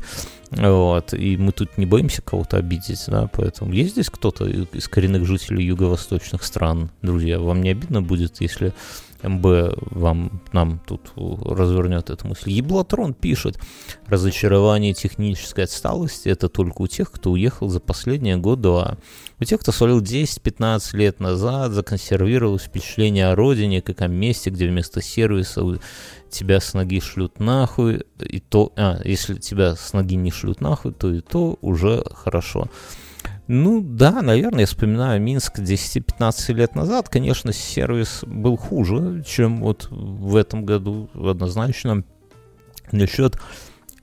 Вот. И мы тут не боимся кого-то обидеть, да, поэтому есть здесь кто-то из коренных жителей юго-восточных стран, друзья? Вам не обидно будет, если МБ вам, нам тут развернет эту мысль. Еблотрон пишет, разочарование технической отсталости это только у тех, кто уехал за последние год-два. У тех, кто свалил 10-15 лет назад, законсервировалось впечатление о родине, как о месте, где вместо сервиса тебя с ноги шлют нахуй, и то, а, если тебя с ноги не шлют нахуй, то и то уже хорошо. Ну да, наверное, я вспоминаю Минск 10-15 лет назад. Конечно, сервис был хуже, чем вот в этом году однозначно. Насчет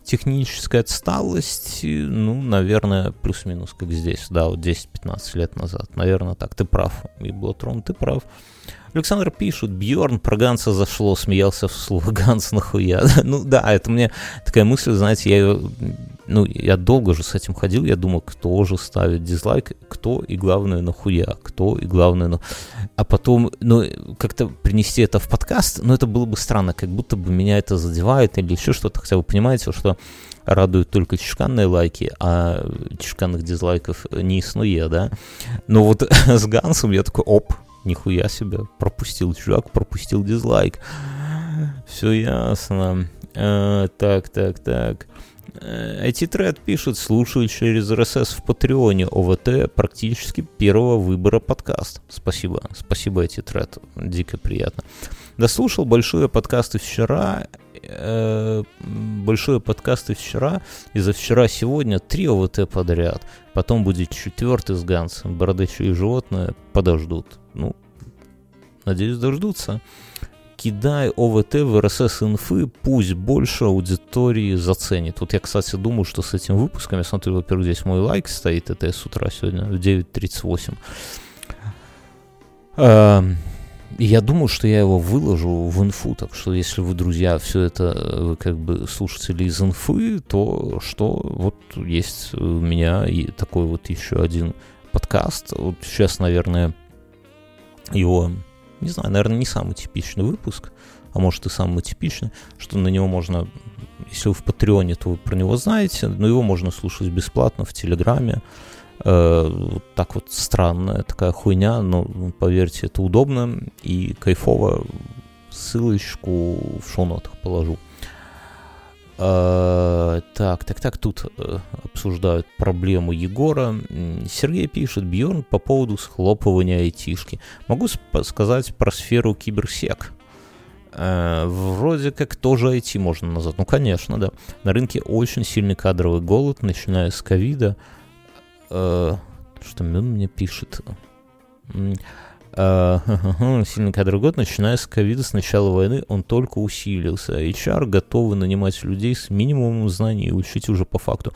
технической отсталости, ну, наверное, плюс-минус, как здесь, да, вот 10-15 лет назад. Наверное, так, ты прав. И Блотрон, ты прав. Александр пишет, Бьорн про Ганса зашло, смеялся вслух, Ганс нахуя. ну да, это мне такая мысль, знаете, я ну, я долго же с этим ходил, я думал, кто же ставит дизлайк, кто и главное нахуя, кто и главное, ну, а потом, ну, как-то принести это в подкаст, ну, это было бы странно, как будто бы меня это задевает или еще что-то, хотя вы понимаете, что радуют только чешканные лайки, а чешканных дизлайков не иснуе, да. Но вот с Гансом я такой, оп, Нихуя себе, пропустил чувак, пропустил дизлайк. Все ясно. А, так, так, так. Э, пишет, слушаю через RSS в Патреоне ОВТ практически первого выбора подкаст. Спасибо, спасибо IT-тред, дико приятно. Дослушал большие подкасты вчера, э, большие подкасты вчера, и за вчера сегодня три ОВТ подряд. Потом будет четвертый с Гансом, Бородачу и животное подождут. Ну, надеюсь, дождутся. Кидай ОВТ в RSS инфы, пусть больше аудитории заценит. Вот я, кстати, думаю, что с этим выпуском, я смотрю, во-первых, здесь мой лайк стоит, это я с утра сегодня в 9.38. Я думаю, что я его выложу в инфу, так что если вы, друзья, все это вы как бы слушатели из инфы, то что вот есть у меня и такой вот еще один подкаст. Вот сейчас, наверное, его, не знаю, наверное, не самый типичный выпуск, а может и самый типичный, что на него можно, если вы в Патреоне, то вы про него знаете, но его можно слушать бесплатно в Телеграме. Э, так вот странная такая хуйня, но поверьте, это удобно и кайфово. Ссылочку в шоу-нотах положу. Uh, так, так, так, тут uh, обсуждают проблему Егора. Сергей пишет, Бьорн по поводу схлопывания айтишки. Могу сказать про сферу киберсек. Э, вроде как тоже IT можно назвать. Ну, конечно, да. На рынке очень сильный кадровый голод, начиная с ковида. Э, что мне пишет? А, сильный кадровый год, начиная с ковида, с начала войны, он только усилился. HR готовы нанимать людей с минимумом знаний и учить уже по факту.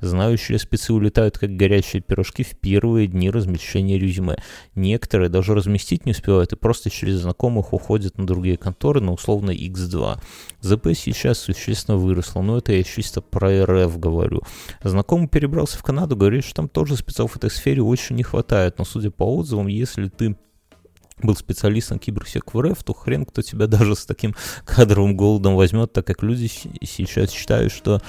Знающие спецы улетают как горячие пирожки в первые дни размещения резюме. Некоторые даже разместить не успевают и просто через знакомых уходят на другие конторы на условно X2. ЗП сейчас существенно выросло, но это я чисто про РФ говорю. Знакомый перебрался в Канаду, говорит, что там тоже спецов в этой сфере очень не хватает, но судя по отзывам, если ты был специалистом киберсек в РФ, то хрен кто тебя даже с таким кадровым голодом возьмет, так как люди сейчас считают, что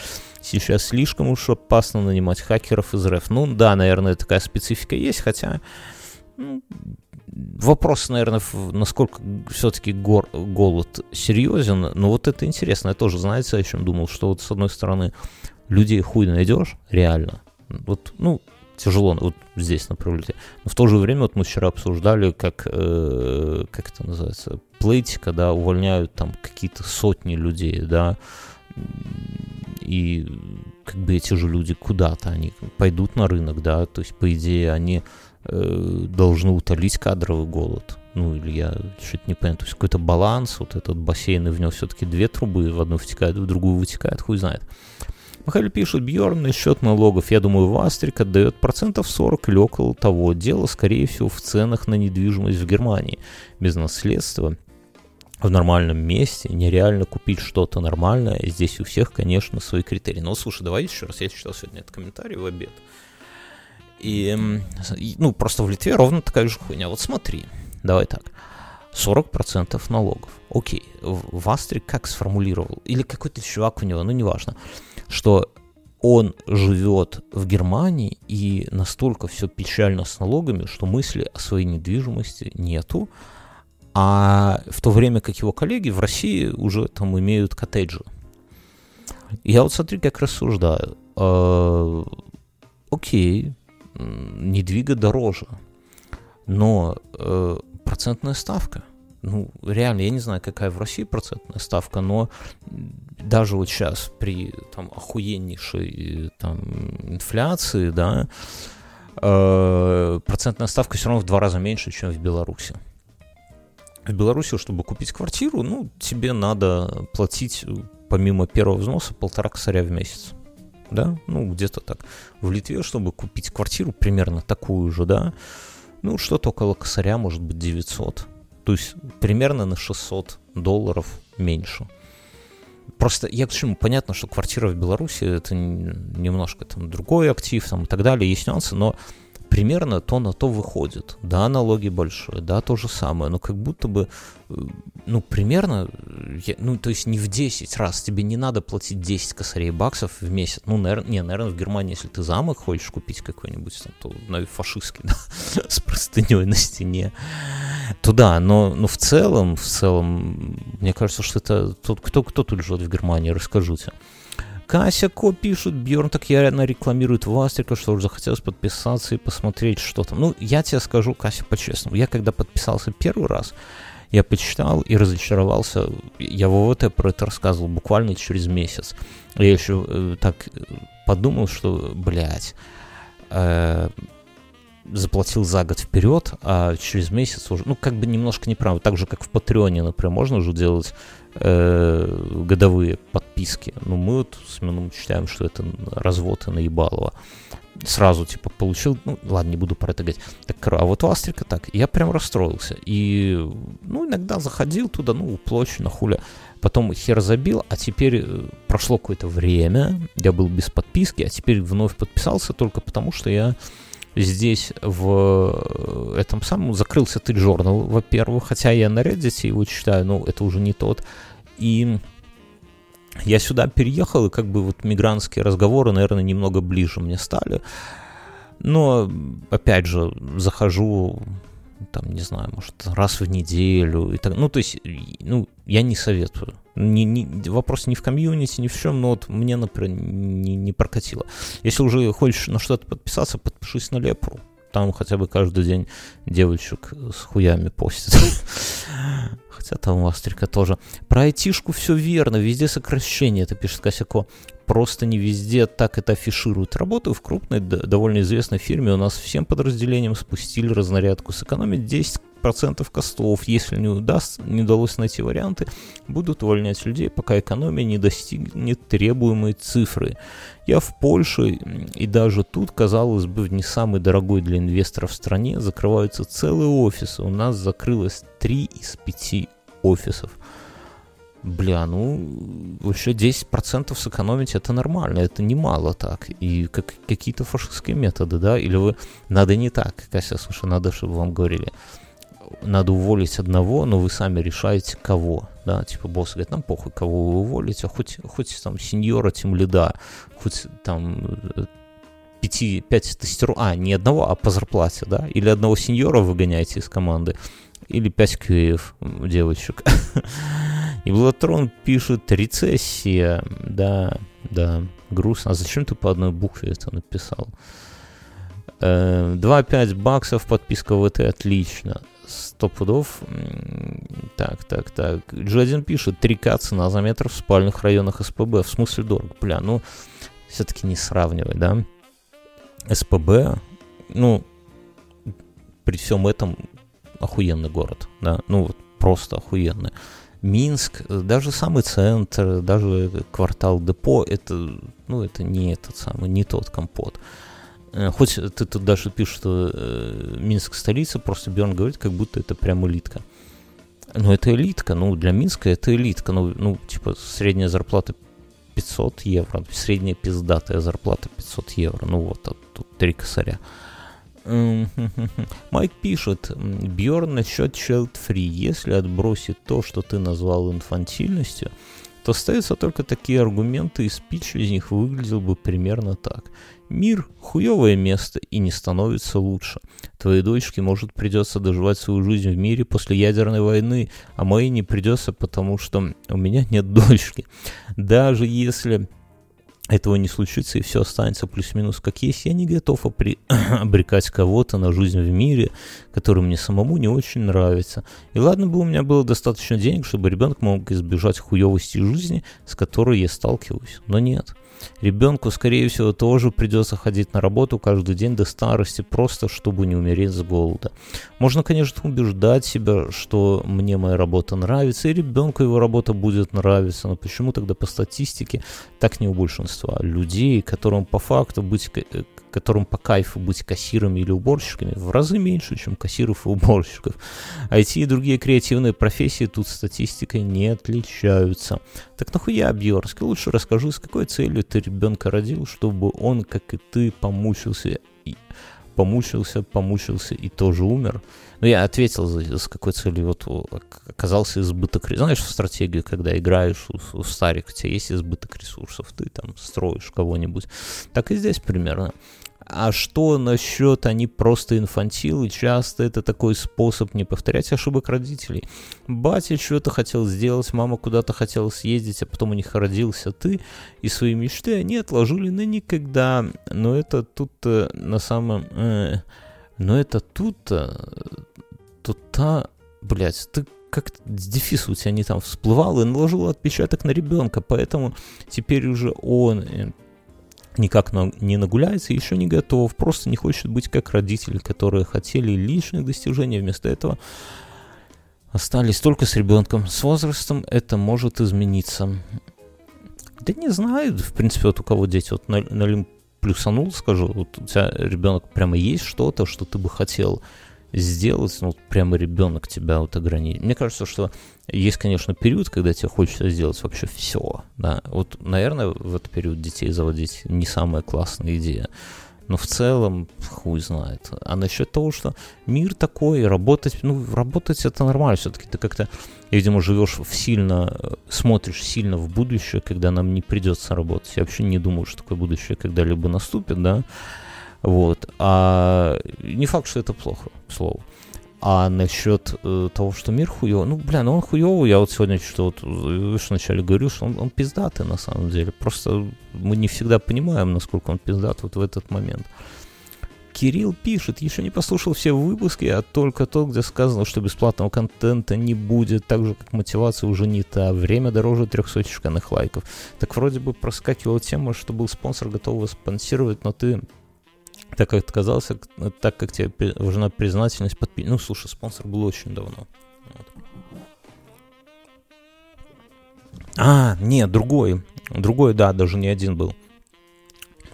сейчас слишком уж опасно нанимать хакеров из РФ. Ну да, наверное, такая специфика есть, хотя ну, вопрос, наверное, насколько все-таки гор, голод серьезен, но вот это интересно. Я тоже, знаете, о чем думал, что вот с одной стороны людей хуй найдешь, реально. Вот, ну, тяжело вот здесь на пролете. Но в то же время вот мы вчера обсуждали, как, э, как это называется, плейти, когда увольняют там какие-то сотни людей, да, и как бы эти же люди куда-то, они пойдут на рынок, да, то есть, по идее, они э, должны утолить кадровый голод. Ну, или я что-то не понимаю, то есть какой-то баланс, вот этот бассейн, и в него все-таки две трубы, в одну втекает, в другую вытекает, хуй знает. Михаил пишет, Бьерн, насчет налогов. Я думаю, Вастрик отдает процентов 40 или около того. Дело, скорее всего, в ценах на недвижимость в Германии. Без наследства в нормальном месте нереально купить что-то нормальное. Здесь у всех, конечно, свои критерии. Но слушай, давай еще раз. Я читал сегодня этот комментарий в обед. И, ну, просто в Литве ровно такая же хуйня. Вот смотри, давай так. 40% налогов. Окей, Вастрик как сформулировал? Или какой-то чувак у него, ну, неважно что он живет в Германии, и настолько все печально с налогами, что мысли о своей недвижимости нету, а в то время как его коллеги в России уже там имеют коттеджи. Я вот смотри, как рассуждаю. Э, окей, недвига дороже, но э, процентная ставка – ну, реально, я не знаю, какая в России процентная ставка, но даже вот сейчас при там охуеннейшей там инфляции, да, э, процентная ставка все равно в два раза меньше, чем в Беларуси. В Беларуси, чтобы купить квартиру, ну, тебе надо платить помимо первого взноса полтора косаря в месяц. Да, ну, где-то так. В Литве, чтобы купить квартиру примерно такую же, да, ну, что-то около косаря, может быть, 900 то есть примерно на 600 долларов меньше. Просто я к чему? Понятно, что квартира в Беларуси это немножко там другой актив там, и так далее, есть нюансы, но примерно то на то выходит. Да, налоги большие, да, то же самое, но как будто бы, э, ну, примерно, ну, то есть не в 10 раз, тебе не надо платить 10 косарей баксов в месяц. Ну, наверное, не, наверное, в Германии, если ты замок хочешь купить какой-нибудь, там, то, наверное, фашистский, да, с простыней на стене, то да, но, но в целом, в целом, мне кажется, что это, тут, кто, кто тут живет в Германии, расскажите. Кася Ко пишет, Бьерн так яростно рекламирует Вастрика, что уже захотелось подписаться и посмотреть, что там. Ну, я тебе скажу, Кася, по-честному, я когда подписался первый раз, я почитал и разочаровался. Я в ОВТ про это рассказывал буквально через месяц. Я еще э, так подумал, что, блядь, э, заплатил за год вперед, а через месяц уже, ну, как бы немножко неправильно, так же, как в Патреоне, например, можно уже делать э, годовые подписки. Ну, мы вот с Семеном считаем, что это развод и наебалово. Сразу, типа, получил, ну, ладно, не буду про это говорить. Так, а вот у Астрика так, я прям расстроился. И, ну, иногда заходил туда, ну, на хуля. Потом хер забил, а теперь э, прошло какое-то время, я был без подписки, а теперь вновь подписался только потому, что я здесь в э, этом самом закрылся ты журнал, во-первых, хотя я на Reddit его читаю, но это уже не тот. И я сюда переехал, и как бы вот мигрантские разговоры, наверное, немного ближе мне стали. Но, опять же, захожу, там, не знаю, может, раз в неделю. И так, ну, то есть, ну, я не советую. Не, не, вопрос не в комьюнити, ни в чем, но вот мне, например, не, не прокатило. Если уже хочешь на что-то подписаться, подпишись на Лепру там хотя бы каждый день девочек с хуями постят. Хотя там у Астрика тоже. Про айтишку все верно, везде сокращение, это пишет Косяко. Просто не везде так это афишируют. Работаю в крупной, довольно известной фирме, у нас всем подразделениям спустили разнарядку. Сэкономить 10 процентов костов. Если не, удаст, не удалось найти варианты, будут увольнять людей, пока экономия не достигнет требуемой цифры. Я в Польше, и даже тут, казалось бы, в не самый дорогой для инвесторов стране, закрываются целые офисы. У нас закрылось 3 из 5 офисов. Бля, ну, вообще 10% сэкономить это нормально, это немало так. И как, какие-то фашистские методы, да? Или вы... Надо не так, Кася, слушай, надо, чтобы вам говорили надо уволить одного, но вы сами решаете, кого. Да, типа босс говорит, нам похуй, кого вы уволите, а хоть, хоть там сеньора, тем лида, хоть там э, пяти, пять тестеров, а, не одного, а по зарплате, да, или одного сеньора выгоняете из команды, или пять QA девочек. И Блатрон пишет рецессия, да, да, грустно. А зачем ты по одной букве это написал? 2,5 э, баксов подписка в это отлично. 100 пудов. Так, так, так. G1 пишет, 3К цена за метр в спальных районах СПБ. В смысле дорого? Бля, ну, все-таки не сравнивай, да? СПБ, ну, при всем этом охуенный город, да, ну вот просто охуенный. Минск, даже самый центр, даже квартал депо, это, ну, это не этот самый, не тот компот. Э, хоть ты тут даже пишешь, что э, Минск столица, просто Берн говорит, как будто это прям элитка. Ну, это элитка, ну, для Минска это элитка, ну, ну типа, средняя зарплата 500 евро, средняя пиздатая зарплата 500 евро, ну, вот, а тут три косаря. Майк пишет, Бьорн насчет child free, если отбросить то, что ты назвал инфантильностью, то остаются только такие аргументы, и спич из них выглядел бы примерно так. Мир – хуевое место и не становится лучше. Твоей дочке, может, придется доживать свою жизнь в мире после ядерной войны, а моей не придется, потому что у меня нет дочки. Даже если этого не случится и все останется плюс-минус как есть, я не готов опри- обрекать кого-то на жизнь в мире, который мне самому не очень нравится. И ладно бы у меня было достаточно денег, чтобы ребенок мог избежать хуевости жизни, с которой я сталкиваюсь, но нет. Ребенку, скорее всего, тоже придется ходить на работу каждый день до старости, просто чтобы не умереть с голода. Можно, конечно, убеждать себя, что мне моя работа нравится, и ребенку его работа будет нравиться, но почему тогда по статистике так не у большинства людей, которым по факту быть э, которым по кайфу быть кассирами или уборщиками, в разы меньше, чем кассиров и уборщиков. IT и другие креативные профессии тут статистикой не отличаются. Так нахуя, Бьерский, лучше расскажи, с какой целью ты ребенка родил, чтобы он, как и ты, помучился и помучился, помучился и тоже умер. Ну, я ответил, с какой целью вот оказался избыток... Знаешь, в стратегию, когда играешь у, у старик, у тебя есть избыток ресурсов, ты там строишь кого-нибудь. Так и здесь примерно. А что насчет они просто инфантилы? Часто это такой способ не повторять ошибок родителей. Батя что-то хотел сделать, мама куда-то хотела съездить, а потом у них родился ты, и свои мечты они отложили на никогда. Но это тут на самом... Э, но это тут-то... Тут-то... Блять, ты как дефис у тебя не там всплывал и наложил отпечаток на ребенка, поэтому теперь уже он э, никак не нагуляется, еще не готов, просто не хочет быть как родители, которые хотели личных достижений, вместо этого остались только с ребенком. С возрастом это может измениться. Да не знаю, в принципе, вот у кого дети, вот на, на плюсанул, скажу, вот у тебя ребенок прямо есть что-то, что ты бы хотел сделать, ну, прямо ребенок тебя вот ограничит. Мне кажется, что есть, конечно, период, когда тебе хочется сделать вообще все, да. Вот, наверное, в этот период детей заводить не самая классная идея. Но в целом, хуй знает. А насчет того, что мир такой, работать, ну, работать это нормально. Все-таки ты как-то, видимо, живешь в сильно, смотришь сильно в будущее, когда нам не придется работать. Я вообще не думаю, что такое будущее когда-либо наступит, да. Вот. А не факт, что это плохо, к слову. А насчет э, того, что мир хуёвый, ну, бля, ну он хуёвый, я вот сегодня что вот, видишь, вначале говорю, что он, он пиздатый на самом деле. Просто мы не всегда понимаем, насколько он пиздат вот в этот момент. Кирилл пишет, еще не послушал все выпуски, а только тот, где сказано, что бесплатного контента не будет, так же, как мотивация уже не та, время дороже 300 шикарных лайков. Так вроде бы проскакивала тема, что был спонсор, готов спонсировать, но ты так как отказался, так как тебе нужна признательность подпи... Ну, слушай, спонсор был очень давно. Вот. А, нет, другой. Другой, да, даже не один был.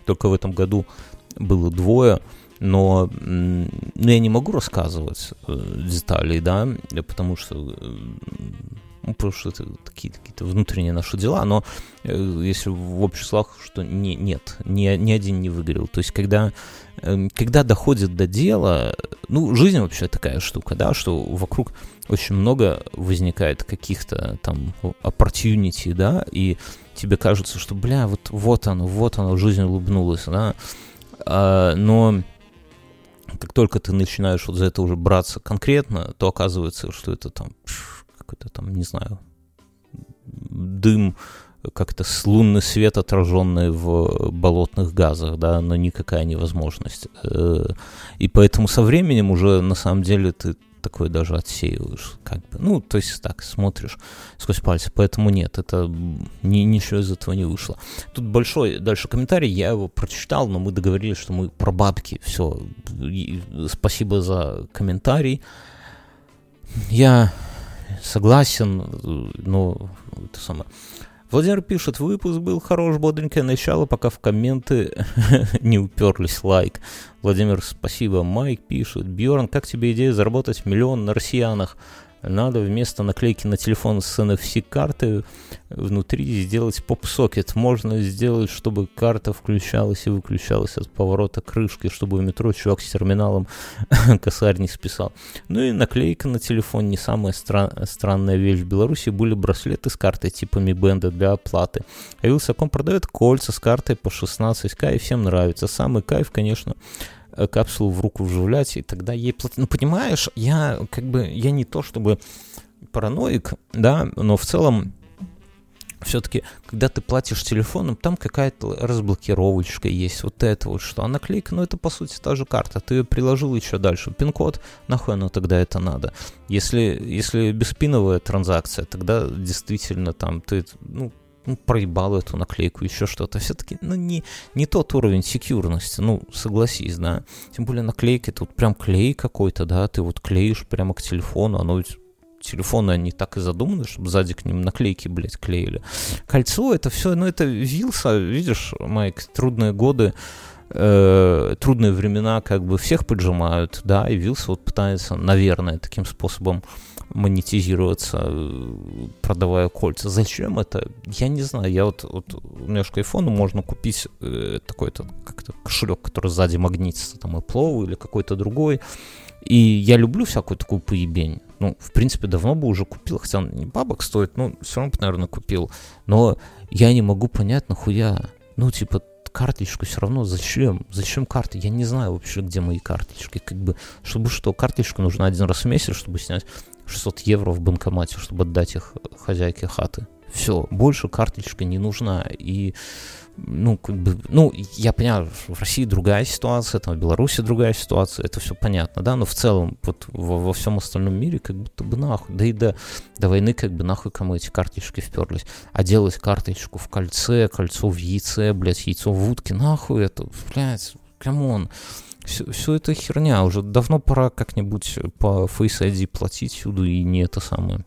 Только в этом году было двое, но ну, я не могу рассказывать э, деталей, да, потому что э, ну, потому что это такие какие-то внутренние наши дела, но э, если в общих словах, что не, нет, ни, ни один не выгорел. То есть, когда, э, когда доходит до дела, ну, жизнь вообще такая штука, да, что вокруг очень много возникает каких-то там opportunity, да, и тебе кажется, что, бля, вот, вот оно, вот оно, жизнь улыбнулась, да, а, но как только ты начинаешь вот за это уже браться конкретно, то оказывается, что это там какой-то там, не знаю, дым, как-то с лунный свет, отраженный в болотных газах, да, но никакая невозможность. Э, и поэтому со временем уже на самом деле ты такое даже отсеиваешь, как бы, ну, то есть так, смотришь сквозь пальцы, поэтому нет, это ни, ничего из этого не вышло. Тут большой дальше комментарий, я его прочитал, но мы договорились, что мы про бабки, все, спасибо за комментарий. Я согласен, но это самое. Владимир пишет, выпуск был хорош, бодренькое начало, пока в комменты не уперлись лайк. Владимир, спасибо. Майк пишет, Бьорн, как тебе идея заработать миллион на россиянах? Надо вместо наклейки на телефон с NFC-карты внутри сделать поп-сокет. Можно сделать, чтобы карта включалась и выключалась от поворота крышки, чтобы в метро чувак с терминалом косарь не списал. Ну и наклейка на телефон не самая стра- странная вещь. В Беларуси были браслеты с картой типа Mi Band для оплаты. А Вилсаком продает кольца с картой по 16к и всем нравится. Самый кайф, конечно, капсулу в руку вживлять, и тогда ей платить. Ну, понимаешь, я как бы, я не то чтобы параноик, да, но в целом все-таки, когда ты платишь телефоном, там какая-то разблокировочка есть, вот это вот что. А наклейка, ну это по сути та же карта. Ты ее приложил еще дальше. Пин-код, нахуй оно тогда это надо. Если, если беспиновая транзакция, тогда действительно там ты, ну, ну, проебал эту наклейку, еще что-то. Все-таки, ну, не, не тот уровень секьюрности, ну, согласись, да. Тем более наклейки, тут прям клей какой-то, да, ты вот клеишь прямо к телефону, оно ведь телефоны, они так и задуманы, чтобы сзади к ним наклейки, блядь, клеили. Кольцо, это все, ну, это вилса, видишь, Майк, трудные годы, э, трудные времена как бы всех поджимают, да, и вилса вот пытается, наверное, таким способом монетизироваться, продавая кольца. Зачем это? Я не знаю. Я вот, вот у меня же к айфону можно купить э, такой-то как-то кошелек, который сзади магнитится, там Apple или какой-то другой. И я люблю всякую такую поебень. Ну, в принципе, давно бы уже купил, хотя он не бабок стоит, но все равно бы, наверное, купил. Но я не могу понять, нахуя. Ну, типа, карточку все равно зачем? Зачем карты? Я не знаю вообще, где мои карточки. Как бы, чтобы что, карточку нужно один раз в месяц, чтобы снять 600 евро в банкомате, чтобы отдать их хозяйке хаты. Все, больше карточка не нужна. И, ну, как бы, ну, я понимаю, в России другая ситуация, там в Беларуси другая ситуация, это все понятно, да, но в целом вот во, во всем остальном мире как будто бы нахуй, да и до, до войны как бы нахуй кому эти карточки вперлись. А делать карточку в кольце, кольцо в яйце, блядь, яйцо в утке, нахуй это, блядь, come on все, все это херня. Уже давно пора как-нибудь по Face ID платить сюда и не это самое.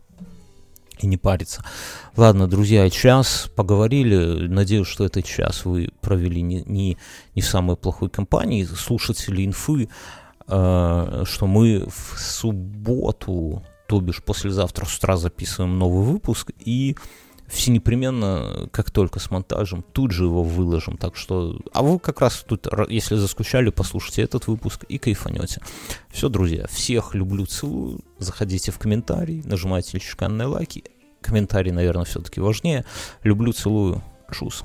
И не париться. Ладно, друзья, час поговорили. Надеюсь, что этот час вы провели не, не, не в самой плохой компании. Слушатели инфы, э, что мы в субботу, то бишь послезавтра с утра записываем новый выпуск. И все непременно, как только с монтажем, тут же его выложим. Так что, а вы как раз тут, если заскучали, послушайте этот выпуск и кайфанете. Все, друзья, всех люблю, целую. Заходите в комментарии, нажимайте чеканные лайки. Комментарий, наверное, все-таки важнее. Люблю, целую. Чус.